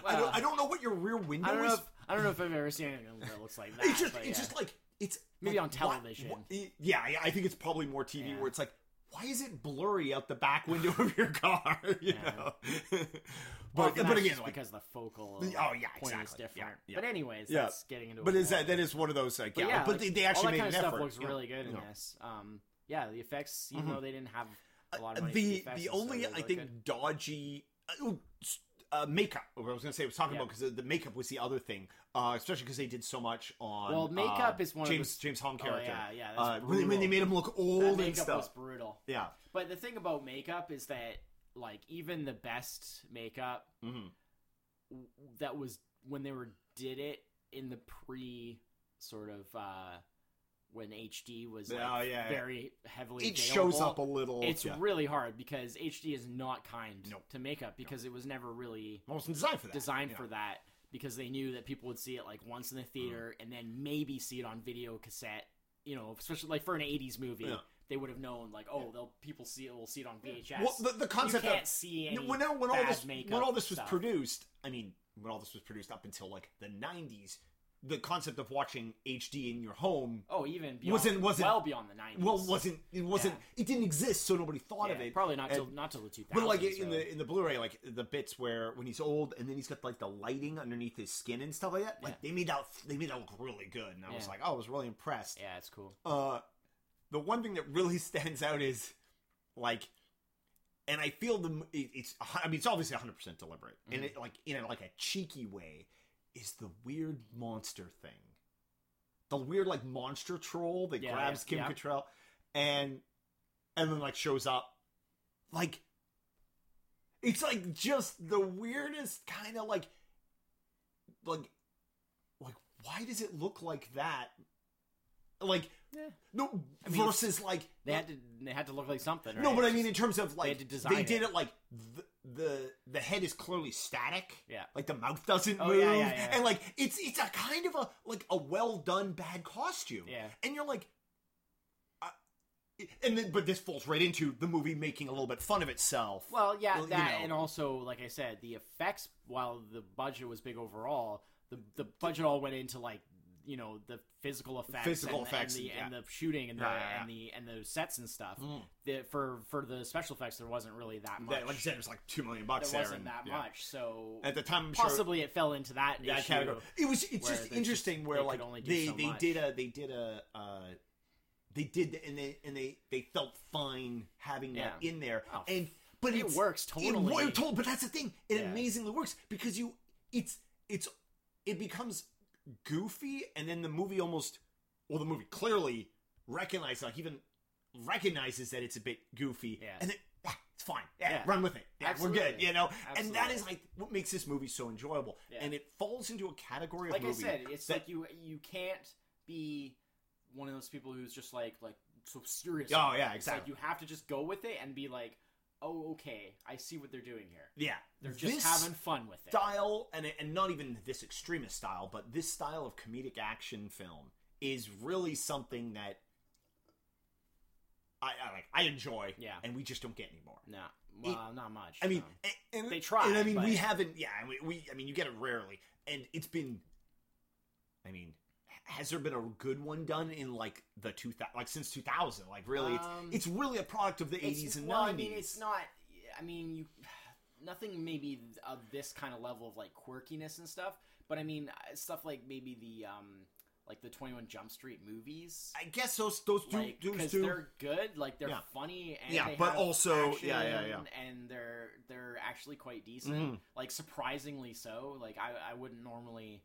I, don't, I don't know what your rear window I don't is. know. If, I don't know if I've ever seen anything that looks like that. it's just it's yeah. just like it's Maybe like, on television. what- what- yeah, yeah, I think it's probably more TV Yeah. where it's like. Why is it blurry out the back window of your car? [laughs] You Yeah. know, [laughs] but that's but again, like, because the focal Oh, yeah, point exactly. is different. Yeah, yeah. But anyways, Yeah. that's getting into. but is that that is one of those like But yeah, but like, they, they all actually made kind an of stuff effort. looks yeah. really good in this. Um, yeah, the effects, even Mhm. though they didn't have a lot of money, the effects the only I think good. dodgy uh, uh, makeup. What I was going to say I was talking Yeah. about because the makeup was the other thing, uh, especially because they did so much on. Well, makeup uh, is one of James those- James Hong Oh, character. yeah, yeah, that's uh, when, they- when they made him look That old and makeup was stuff. brutal. Yeah. But the thing about makeup is that, like, even the best makeup hmm w- that was when they were did it in the pre sort of uh when HD was like, Oh, yeah, yeah. very heavily It shows up a little. It's yeah. really hard because HD is not kind Nope. to makeup because it was never really wasn't designed for that. designed yeah. for that because they knew that people would see it like once in the theater Mm-hmm. and then maybe see it on video cassette. You know, especially like for an '80s movie, Yeah. they would have known like, oh, they'll people see it, will see it on VHS. Well, the, the concept you can't of see any when, when all this makeup when all this was stuff. produced, I mean, when all this was produced up until like the '90s, the concept of watching HD in your home Oh, even beyond, Wasn't- wasn't- well beyond the '90s. well wasn't it wasn't it didn't exist, so nobody thought Yeah, of it. Probably not till And- not till the 2000s. But like in the in the Blu-ray, like the bits where when he's old and then he's got like the lighting underneath his skin and stuff like that, like Yeah. they made out they made that look really good, and I was like, oh, I was really impressed. yeah, it's cool. Uh, the one thing that really [laughs] stands out is like, and I feel the it's I mean it's obviously 100 percent deliberate, and Mhm. it like in a, like a cheeky way is the weird monster thing, the weird like monster troll that Yeah, grabs Kim yeah. Cattrall, and and then like shows up, like. It's like just the weirdest kind of like, like, like why does it look like that? Like Yeah. no I mean, versus like They had to they had to look like something. no, but I mean in terms of like design they did it. it like the, the the head is clearly static. Yeah. like the mouth doesn't Oh, move, yeah, yeah, yeah. and like it's it's a kind of a like a well done bad costume. Yeah. and you're like. uh, And then, but this falls right into the movie making a little bit fun of itself. Well, yeah, Well, you that know. and also, like I said, the effects. While the budget was big overall, the the budget all went into like you know the physical effects, Physical and, effects, and the, yeah. and the shooting and the Yeah, yeah, yeah. and the and the sets and stuff. Mm. The, for for the special effects, there wasn't really that much. That, like I said, it was like two million bucks there there. wasn't that much. So At the time, I'm sure possibly it fell into that, that category. It was. It's just interesting just- where they like only they so they much. did a they did a uh, they did and they and they they felt fine having that in there Oh, and but it works It, totally. wo- totally, but that's the thing. It amazingly works because you it's it's it becomes goofy and then the movie almost well the movie clearly recognizes, like even recognizes that it's a bit goofy, Yeah. and then ah, it's fine. Yeah, Yeah. run with it. Yeah, we're good. You know, and that is like what makes this movie so enjoyable. And it falls into a category of like I said, it's that- like you you can't be one of those people who's just like like so serious. Oh, yeah, It's like exactly. you have to just go with it and be like, oh okay, I see what they're doing here. yeah, They're just This having fun with it. style, and and not even this extremist style, but this style of comedic action film is really something that I, I like. I enjoy. Yeah. and we just don't get anymore. No, well, not much. I mean, no. and, and- They try, And I mean, we haven't. Yeah, we, we. I mean, you get it rarely, and it's been. I mean, has there been a good one done in like the two thousand, like since two thousand? Like really, Um, it's it's really a product of the eighties and well, nineties. I mean, it's not. I mean, you nothing maybe of this kind of level of like quirkiness and stuff. But I mean, uh, stuff like maybe the um like the Twenty One Jump Street movies. I guess those those do like because do. they're good, like they're Yeah. funny, and Yeah, but also- yeah, yeah, yeah. and they're they're actually quite decent, Mhm. like surprisingly so. Like I I wouldn't normally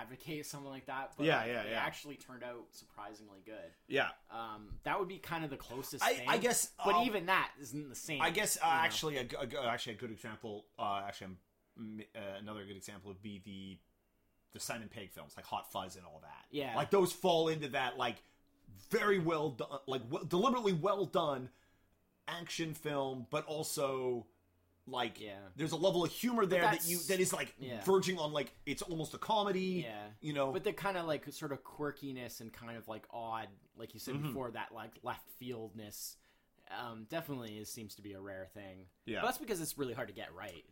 advocate [laughs] something like that, but Yeah, like, yeah, they yeah. actually turned out surprisingly good. Yeah, Um, that would be kind of the closest I, thing. I guess. but uh, even that isn't the same. I guess uh, actually a, a g- actually a good example. Uh, actually, um, uh, another good example would be the the Simon Pegg films, like Hot Fuzz and all that. Yeah. like those fall into that like very well done, like deliberately well done action film, but also like Yeah. there's a level of humor there that you that is like yeah. verging on like it's almost a comedy. Yeah. you know. But the kind of like sort of quirkiness and kind of like odd, like you said Mhm. before, that like left fieldness, um, definitely is, seems to be a rare thing. Yeah. but that's because it's really hard to get right,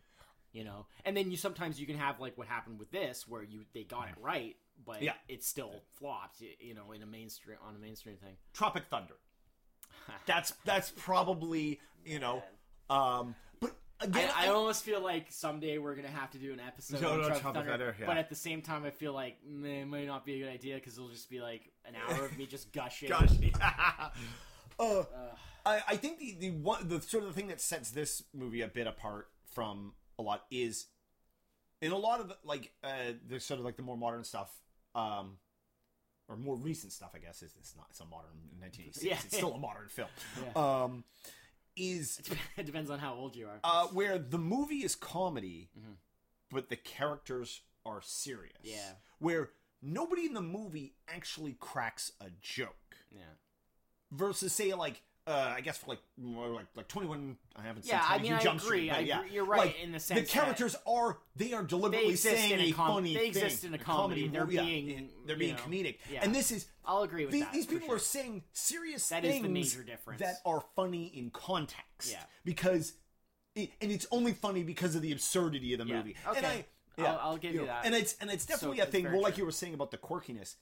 you know. And then you sometimes you can have like what happened with this, where you they got it right, but Yeah. it still flopped, you know, in a mainstream on a mainstream thing. Tropic Thunder. [laughs] That's that's probably you know, um, but again, I, I almost feel like someday we're gonna have to do an episode No, on no, Tropic Tropic Thunder, Thunder, yeah. but at the same time, I feel like mm, it might not be a good idea because it'll just be like an hour of me just gushing. [laughs] Gosh, yeah. [laughs] uh, Ugh. I, I think the the one the sort of the thing that sets this movie a bit apart from a lot is in a lot of like uh the sort of like the more modern stuff um or more recent stuff I guess is it's not it's a modern [laughs] 1986 Yeah. it's still a modern film Yeah. um is [laughs] it depends on how old you are. uh where the movie is comedy Mhm. but the characters are serious Yeah. where nobody in the movie actually cracks a joke yeah. versus say like uh, I guess for like more like like twenty one. I haven't seen Yeah, I 22 mean, I Jump agree. Street, I yeah, agree. You're right Like, in the the sense that characters are they are deliberately exist saying a com- funny they exist thing. in a comedy. They're yeah, being, yeah, they're being know, comedic, yeah. and this is I'll agree with these, that. these people sure. are saying serious That is things the major difference. that are funny in context. Yeah. because it, and it's only funny because of the absurdity of the movie. Okay. And I, I'll- yeah, I'll give you know, that. And it's and it's definitely a thing. Well, like you were saying about the quirkiness,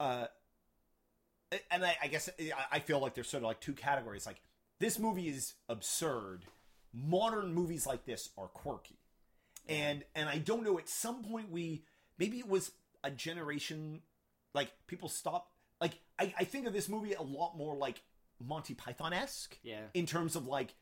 uh, and I, I guess I- feel like there's sort of like two categories. Like this movie is absurd. Modern movies like this are quirky, and and I don't know. At some point, we maybe it was a generation like people stopped. Like I, I think of this movie a lot more like Monty Python esque Yeah. in terms of like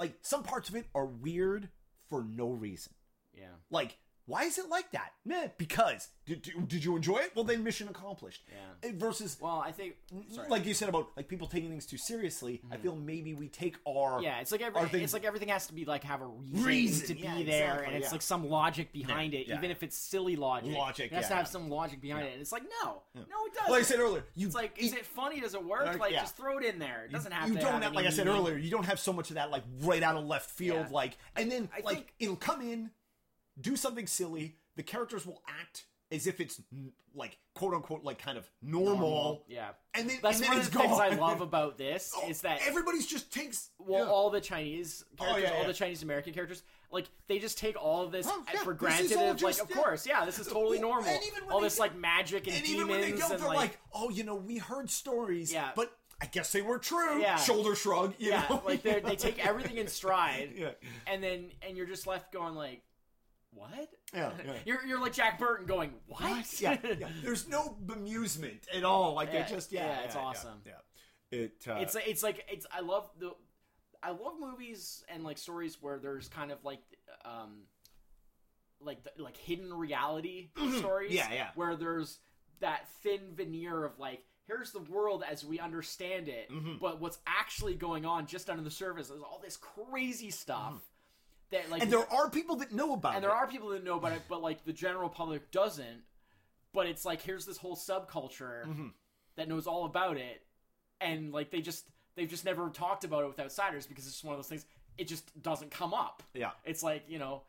like some parts of it are weird for no reason. Yeah. Like, why is it like that? Meh, because did, did, did you enjoy it? Well, then mission accomplished. Yeah. Eh, Versus, Well, I think. Sorry. like you said about like people taking things too seriously. I feel maybe we take our yeah, it's like every, they- it's like everything has to be like have a reason, Reason, to be yeah, there, exactly, and it's yeah. like some logic behind Yeah, it, even if it's silly logic. Logic, it has to have some logic behind it, and it's like no, no, it doesn't. Like I said earlier, you it's like, is it funny? Does it work? Like, just throw it in there. It doesn't have you to. don't have have, like I said earlier, you don't have so much of that like right out of left field, like, and then I like think- it'll come in, do something silly. The characters will act as if it's n- like quote unquote like kind of normal, Normal, Yeah. and then That's and then one of the things. I love about [laughs] this Oh, is that everybody's just takes well, yeah. all the Chinese oh, characters, yeah, all yeah. the Chinese American characters, like they just take all of this Oh, for granted. all Of, like, of course, yeah, this is totally Well, normal. and even when All this go- like magic and, and demons even when they go, and they're like, like, oh, you know, we heard stories, Yeah. but I guess they were true. Yeah. Shoulder shrug, you yeah, know, like they they [laughs] take everything in stride, yeah, and then and you're just left going like, what? yeah, [laughs] yeah. You're you're like Jack Burton going what? yeah, yeah. [laughs] There's no bemusement at all. Like Yeah, they just, yeah, yeah, it's awesome. Yeah. It, uh, it's like it's like it's I love the I love movies and like stories where there's kind of like um like the, like hidden reality [clears throat] stories Mm-hmm. Yeah, yeah. where there's that thin veneer of like here's the world as we understand it, Mhm. but what's actually going on just under the surface is all this crazy stuff that like Mm-hmm. and there are people that know about it. and it. there are people that know about it, but like the general public doesn't. But it's like here's this whole subculture Mhm. that knows all about it, and like they just they've just never talked about it with outsiders because it's just one of those things. It just doesn't come up. Yeah. It's like you know,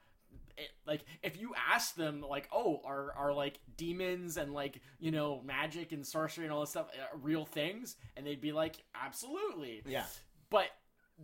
it, like if you ask them like, oh, are are like demons and like you know magic and sorcery and all this stuff uh, real things? And they'd be like, absolutely. Yeah. But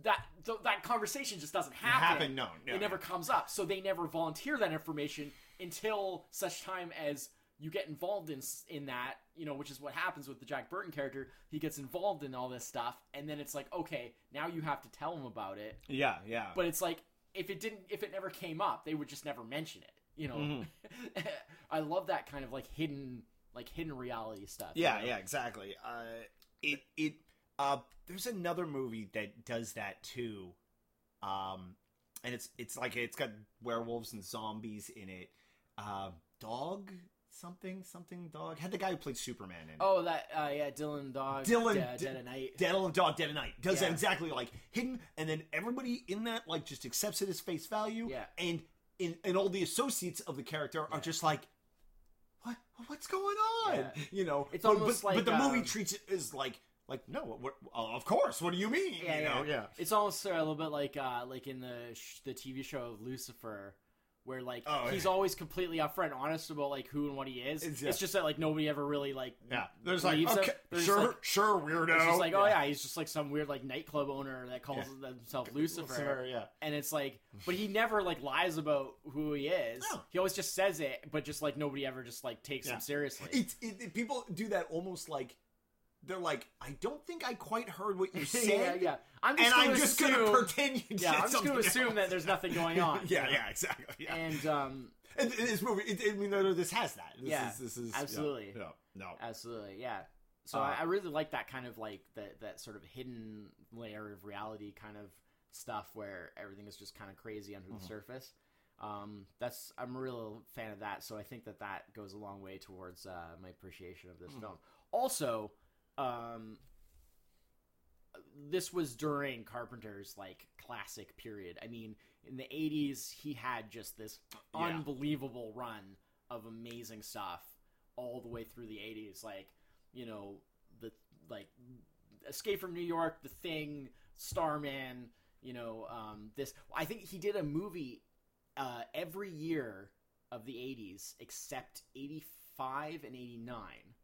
that th- that conversation just doesn't happen. Happen, no, no, it never comes up. So they never volunteer that information until such time as you get involved in in that, you know, which is what happens with the Jack Burton character. He gets involved in all this stuff, and then it's like, okay, now you have to tell him about it. Yeah, yeah. But it's like if it didn't, if it never came up, they would just never mention it. You know, Mm-hmm. [laughs] I love that kind of like hidden, like hidden reality stuff. you Yeah, know? yeah, exactly. Uh, it it uh, there's another movie that does that too, um, and it's it's like it's got werewolves and zombies in it. Uh, dog something something dog had the guy who played Superman in. it. Oh, that uh, yeah, Dylan Dog. Dylan- Dead, D- Dead at Night. Of Dog, Dead of Night does that exactly like hidden, and then everybody in that like just accepts it as face value. Yeah. and in and all the associates of the character are just like, what what's going on? Yeah. You know, It's but, almost but, but like, the movie um, treats it as like like no, what, uh, of course. What do you mean? Yeah, you yeah, know, yeah. It's almost uh, a little bit like uh, like in the sh- the TV show of Lucifer, where like Oh, he's yeah. always completely upfront, and honest about like who and what he is. It's- It's, just that like nobody ever really like Yeah, there's like okay, There's sure, like- sure, weirdo. It's just like, oh yeah, he's just like some weird like nightclub owner that calls himself Lucifer. Lucifer, yeah. And it's like, but he never like lies about who he is. No. He always just says it, but just like nobody ever just like takes Yeah. him seriously. It's it, it- people do that almost like they're like, I don't think I quite heard what you [laughs] said. yeah, yeah. I'm just and gonna I'm just assume, gonna pretend you Yeah, I'm just gonna assume else. that there's nothing going on. [laughs] yeah, you know? yeah, exactly. Yeah. And um, And this movie, it, I mean, no, this has that. This Yeah, is, this is absolutely. Yeah, yeah, no. Absolutely, yeah. So Uh, I, I really like that kind of like that that sort of hidden layer of reality kind of stuff where everything is just kind of crazy under Mm-hmm. the surface. Um, that's I'm a real fan of that. So I think that that goes a long way towards uh, my appreciation of this Mm-hmm. film. Also, um, this was during Carpenter's like classic period. I mean, in the '80s, he had just this Yeah. unbelievable run of amazing stuff all the way through the '80s. Like, you know, the like Escape from New York, The Thing, Starman. You know, um, this. I think he did a movie uh, every year of the '80s except '85 and '89.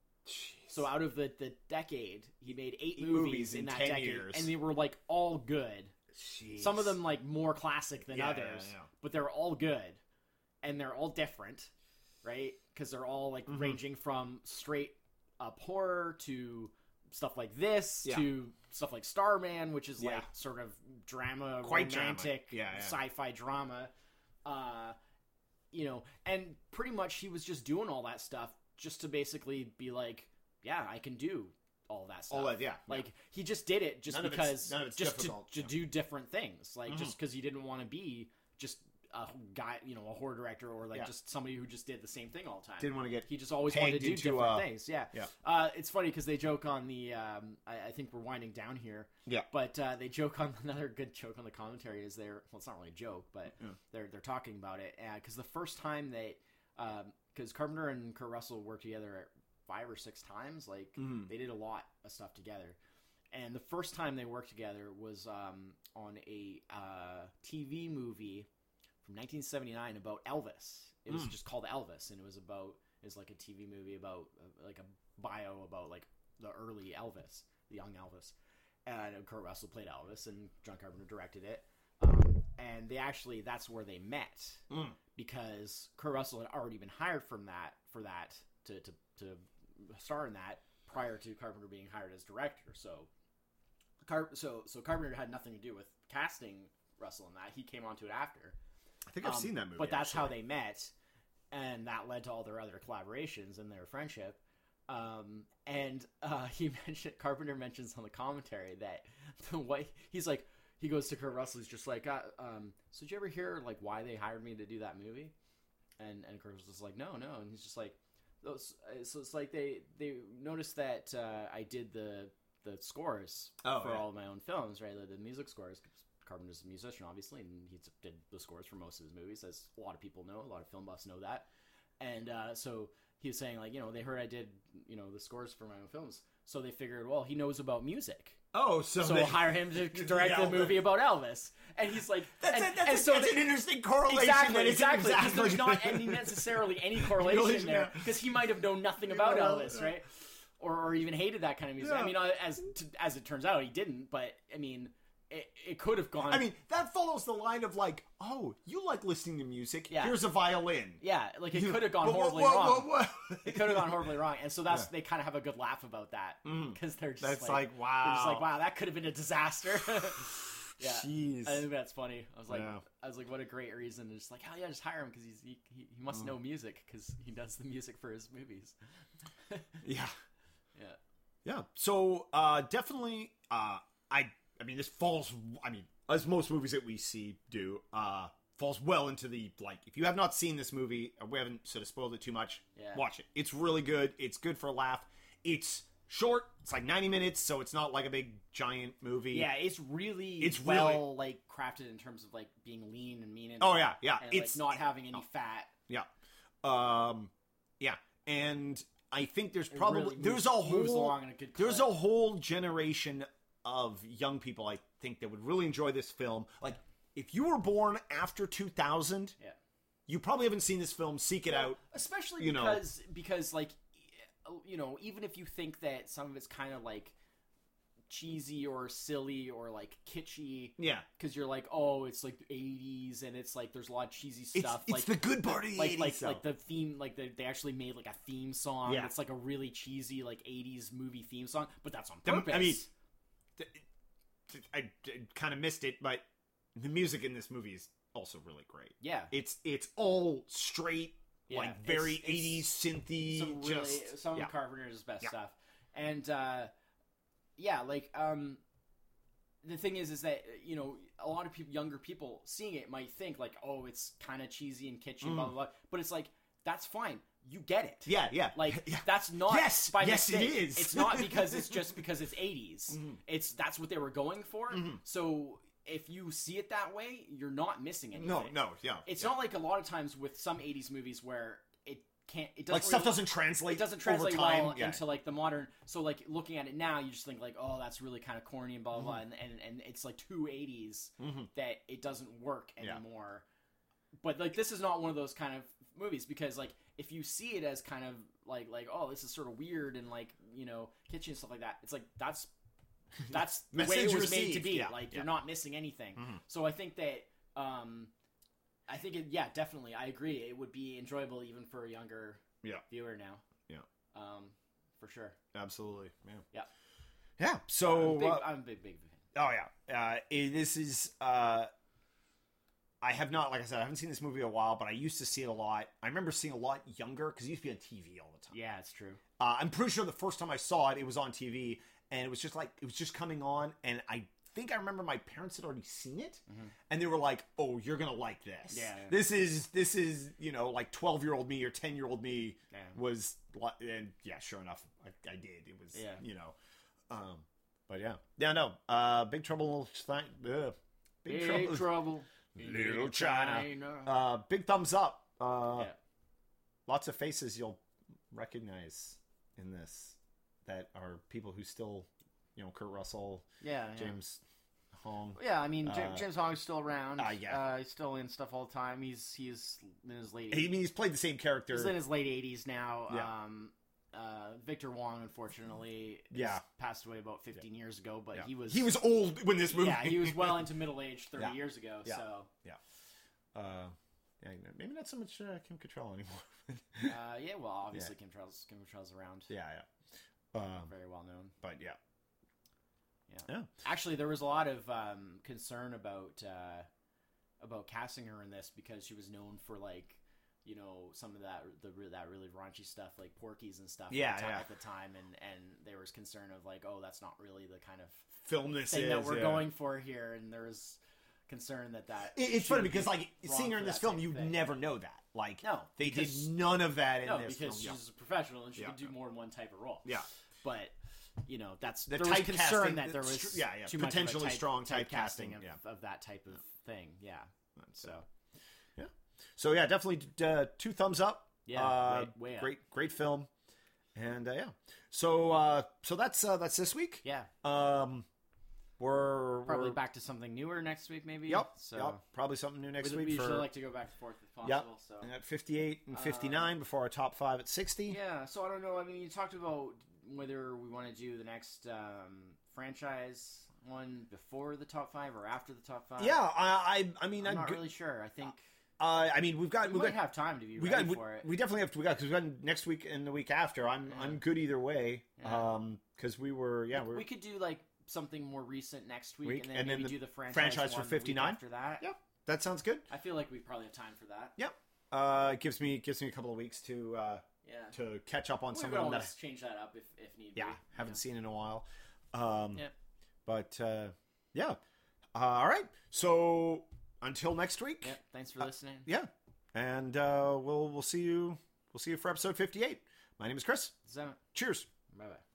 So out of the, the decade, he made eight Eight movies, movies in, in that 10 decade, years. and they were like all good. Jeez. Some of them like more classic than Yeah, others, yeah, yeah. but they're all good, and they're all different, right? Because they're all like Mhm. ranging from straight up horror to stuff like this to stuff like Starman, which is like sort of drama, Quite romantic, sci-fi drama. Uh, you know, and pretty much he was just doing all that stuff just to basically be like, yeah, I can do all that stuff. All that, yeah, Like he just did it just None because none of it's just to, difficult, to yeah. do different things. Like just Mhm. because he didn't want to be just a guy, you know, a horror director or like Yeah. just somebody who just did the same thing all the time. Didn't want to get He just always wanted to do into, different uh, things. Yeah. yeah. Uh, it's funny because they joke on the. Um, I, I think we're winding down here. Yeah. But uh, they joke on [laughs] another good joke on the commentary is they're well, it's not really a joke, but Yeah. they're they're talking about it because the first time they, because Carpenter and Kurt Russell worked together five or six times, like Mhm. they did a lot of stuff together. And the first time they worked together was um, on a uh, TV movie from 1979 about Elvis. It was Mm. just called Elvis, and it was about is like a TV movie about uh, like a bio about like the early Elvis, the young Elvis. And Kurt Russell played Elvis, and John Carpenter directed it. Um, and they actually that's where they met Mm. Because Kurt Russell had already been hired from that for that to, to, to star in that prior to Carpenter being hired as director. So, Car- so so Carpenter had nothing to do with casting Russell in that. He came onto it after. I think I've Um, seen that movie. But that's how they met, and that led to all their other collaborations and their friendship. Um, and uh, [laughs] he mentioned Carpenter mentions on the commentary that [laughs] the way he's like he goes to Kurt Russell. He's just like, uh, um, so did you ever hear like why they hired me to do that movie? And and Kurt was just like, no, no. And he's just like, those uh, so it's like they they noticed that uh, I did the the scores Oh, for yeah. all of my own films, right? The, the music scores. Carpenter's a musician, obviously, and he did the scores for most of his movies, as a lot of people know. A lot of film buffs know that. And uh, so he was saying, like, you know, they heard I did, you know, the scores for my own films, so they figured, well, he knows about music, Oh, so, so they- we'll hire him to [laughs] direct Yeah, a movie about Elvis. And he's like, That's, and, a, that's, and so that's an interesting correlation. Exactly, exactly. Because exactly there's not any [laughs] necessarily any correlation Relation, there, because he might have known nothing about Yeah, Elvis, yeah. right? Or, or even hated that kind of music. I mean, uh, as as it turns out, he didn't. But I mean, it, it could have gone. I mean, that follows the line of like, oh, you like listening to music. Yeah. Here's a violin. yeah, like it could have gone horribly wrong. It could have gone horribly wrong, and so that's Yeah. they kind of have a good laugh about that Mm. because they're just That's like, like, wow. they're just like, wow, that could have been a disaster. [laughs] yeah, Jeez. I think that's funny. I was like, Yeah. I was like, what a great reason. And just like, hell yeah, just hire him because he's he, he, he must Mm. know music because he does the music for his movies. [laughs] Yeah. Yeah. Yeah. So uh definitely uh I I mean this falls I mean as most movies that we see do uh falls well into the like if you have not seen this movie we haven't sort of spoiled it too much Yeah. watch it. It's really good. It's good for a laugh. It's short. It's like 90 minutes so it's not like a big giant movie. Yeah, it's really It's well really- like crafted in terms of like being lean and mean and oh yeah yeah. and it's like not having any fat. yeah. Um yeah. And I think there's probably really there's a whole a there's a whole generation of young people I think that would really enjoy this film. Like if you were born after 2000, Yeah. you probably haven't seen this film. Seek it out. especially you know. because because like you know even if you think that some of it's kind of like cheesy or silly or like kitschy Yeah, because you're like oh it's like 80s and it's like there's a lot of cheesy stuff it's like the good part of the like 80s. like like the theme like the, they actually made like a theme song Yeah. it's like a really cheesy like 80s movie theme song but that's on purpose I mean, I, kind of missed it, but the music in this movie is also really great. yeah It's it's all straight, Yeah, like very it's- it's 80s synthy. some really just some yeah. of Carpenter's best Yeah. stuff, and uh, yeah, like um, the thing is, is that you know a lot of people, younger people, seeing it might think like, oh, it's kind of cheesy and kitschy, blah blah blah, but it's like that's fine, you get it. Yeah, yeah, Like [laughs] yeah. that's not Yes, by yes, it mistake. is. It's not because it's [laughs] just because it's 80s. Mhm. It's that's what they were going for. Mhm. So if you see it that way, you're not missing anything. no, no, yeah. It's yeah. not like a lot of times with some 80s movies where it can't it doesn't like stuff really- doesn't translate. it doesn't translate time. well yeah. into like the modern so like looking at it now you just think like oh that's really kind of corny and blah blah blah Mm-hmm. and, and and it's like two 80s Mhm. that it doesn't work anymore but like this is not one of those kind of movies because like if you see it as kind of like like oh this is sort of weird and like you know kitchen and stuff like that it's like that's [laughs] that's the way it was made to be yeah, like yeah. you're not missing anything Mhm. so i think that um i think it yeah definitely i agree it would be enjoyable even for a younger Yeah. viewer now Yeah. um for sure Absolutely. Yeah. Yeah. Yeah. So I'm, big, uh, I'm a big big fan Oh yeah, uh, this is. Uh, I have not, like I said, I haven't seen this movie in a while, but I used to see it a lot. I remember seeing a lot younger because it used to be on TV all the time. yeah it's true Uh, I'm pretty sure the first time I saw it, it was on TV, and it was just like it was just coming on, and I think I remember my parents had already seen it, Mhm. and they were like, "Oh, you're gonna like this. Yeah, yeah. This is this is you know like 12 year old me or 10 year old me Yeah. was and yeah, sure enough, I, I did. It was Yeah. you know, um, but yeah, yeah, no, uh, Big Trouble uh, Big, big, Trouble, trouble Little China. China. uh, big thumbs up. Uh, Yeah. Lots of faces you'll recognize in this that are people who still, you know, Kurt Russell, yeah yeah. James Hong. yeah, I mean, J- Uh, James Hong's still around. uh, yeah. uh, he's still in stuff all the time. He's he's in his late. I mean, he's played the same character. He's in his late eighties now. Yeah. Um, uh, Victor Wong, unfortunately, Yeah. passed away about fifteen years ago. But Yeah. he was he was old when this movie. yeah, he was well into middle age thirty Yeah. years ago. Yeah. So uh, yeah, maybe not so much uh, Kim Cattrall anymore. [laughs] uh, [laughs] yeah, well, obviously Kim Cattrall's Kim Cattrall's around, yeah, yeah. Um, very well known. but yeah, yeah, Actually, there was a lot of um, concern about uh, about casting her in this because she was known for like you know some of that the that really raunchy stuff like Porky's and stuff. Yeah, at the, ti- yeah. at the time, and and there was concern of like, oh, that's not really the kind of film this thing is that we're yeah. going for here. And there was concerned that that. It- it's funny because be like seeing her in this film, you of thing. never know that. Like No, they because- did none of that in No, this because film. she's a professional and she Yeah. can do more than one type of role. Yeah. but you know that's The there was typecasting- concern that there was yeah, yeah, too much of a potentially type- strong typecasting typecasting, of, yeah. of that type of thing. Yeah, so Yeah. So yeah, definitely uh, two thumbs up. Yeah, uh, way- way great, great film, and uh, yeah. So uh, so that's uh, that's this week. yeah, Um, we're probably we're, back to something newer next week, maybe. Yep. So yep. Probably something new next we, week we for usually like to go back and forth if possible. Yep. So at 58 and 59 before our top five at 60. yeah, so I don't know. I mean, you talked about whether we want to do the next um, franchise one before the top five or after the top five. Yeah, I I, I mean I'm I'm not good. really sure. I think Uh, I mean we've got we we've might got have time to be we ready got we, for it. we definitely have to we got because we got next week and the week after. I'm Yeah. I'm good either way. Yeah. Um, because we were yeah we're we could do like something more recent next week, Week, and then and then maybe the do the franchise, franchise for one the week 59? after that. yeah that sounds good. I feel like we probably have time for that. Yep. Uh, it gives me gives me a couple of weeks to uh Yeah. to catch up on we some of them that change that up if, if need yeah be. haven't seen in a while. Um, Yeah. but uh, yeah. Uh, all right. So until next week. Yep. Thanks for listening. Yeah. And uh, we'll we'll see you we'll see you for episode 58. My name is Chris. Cheers. Bye bye.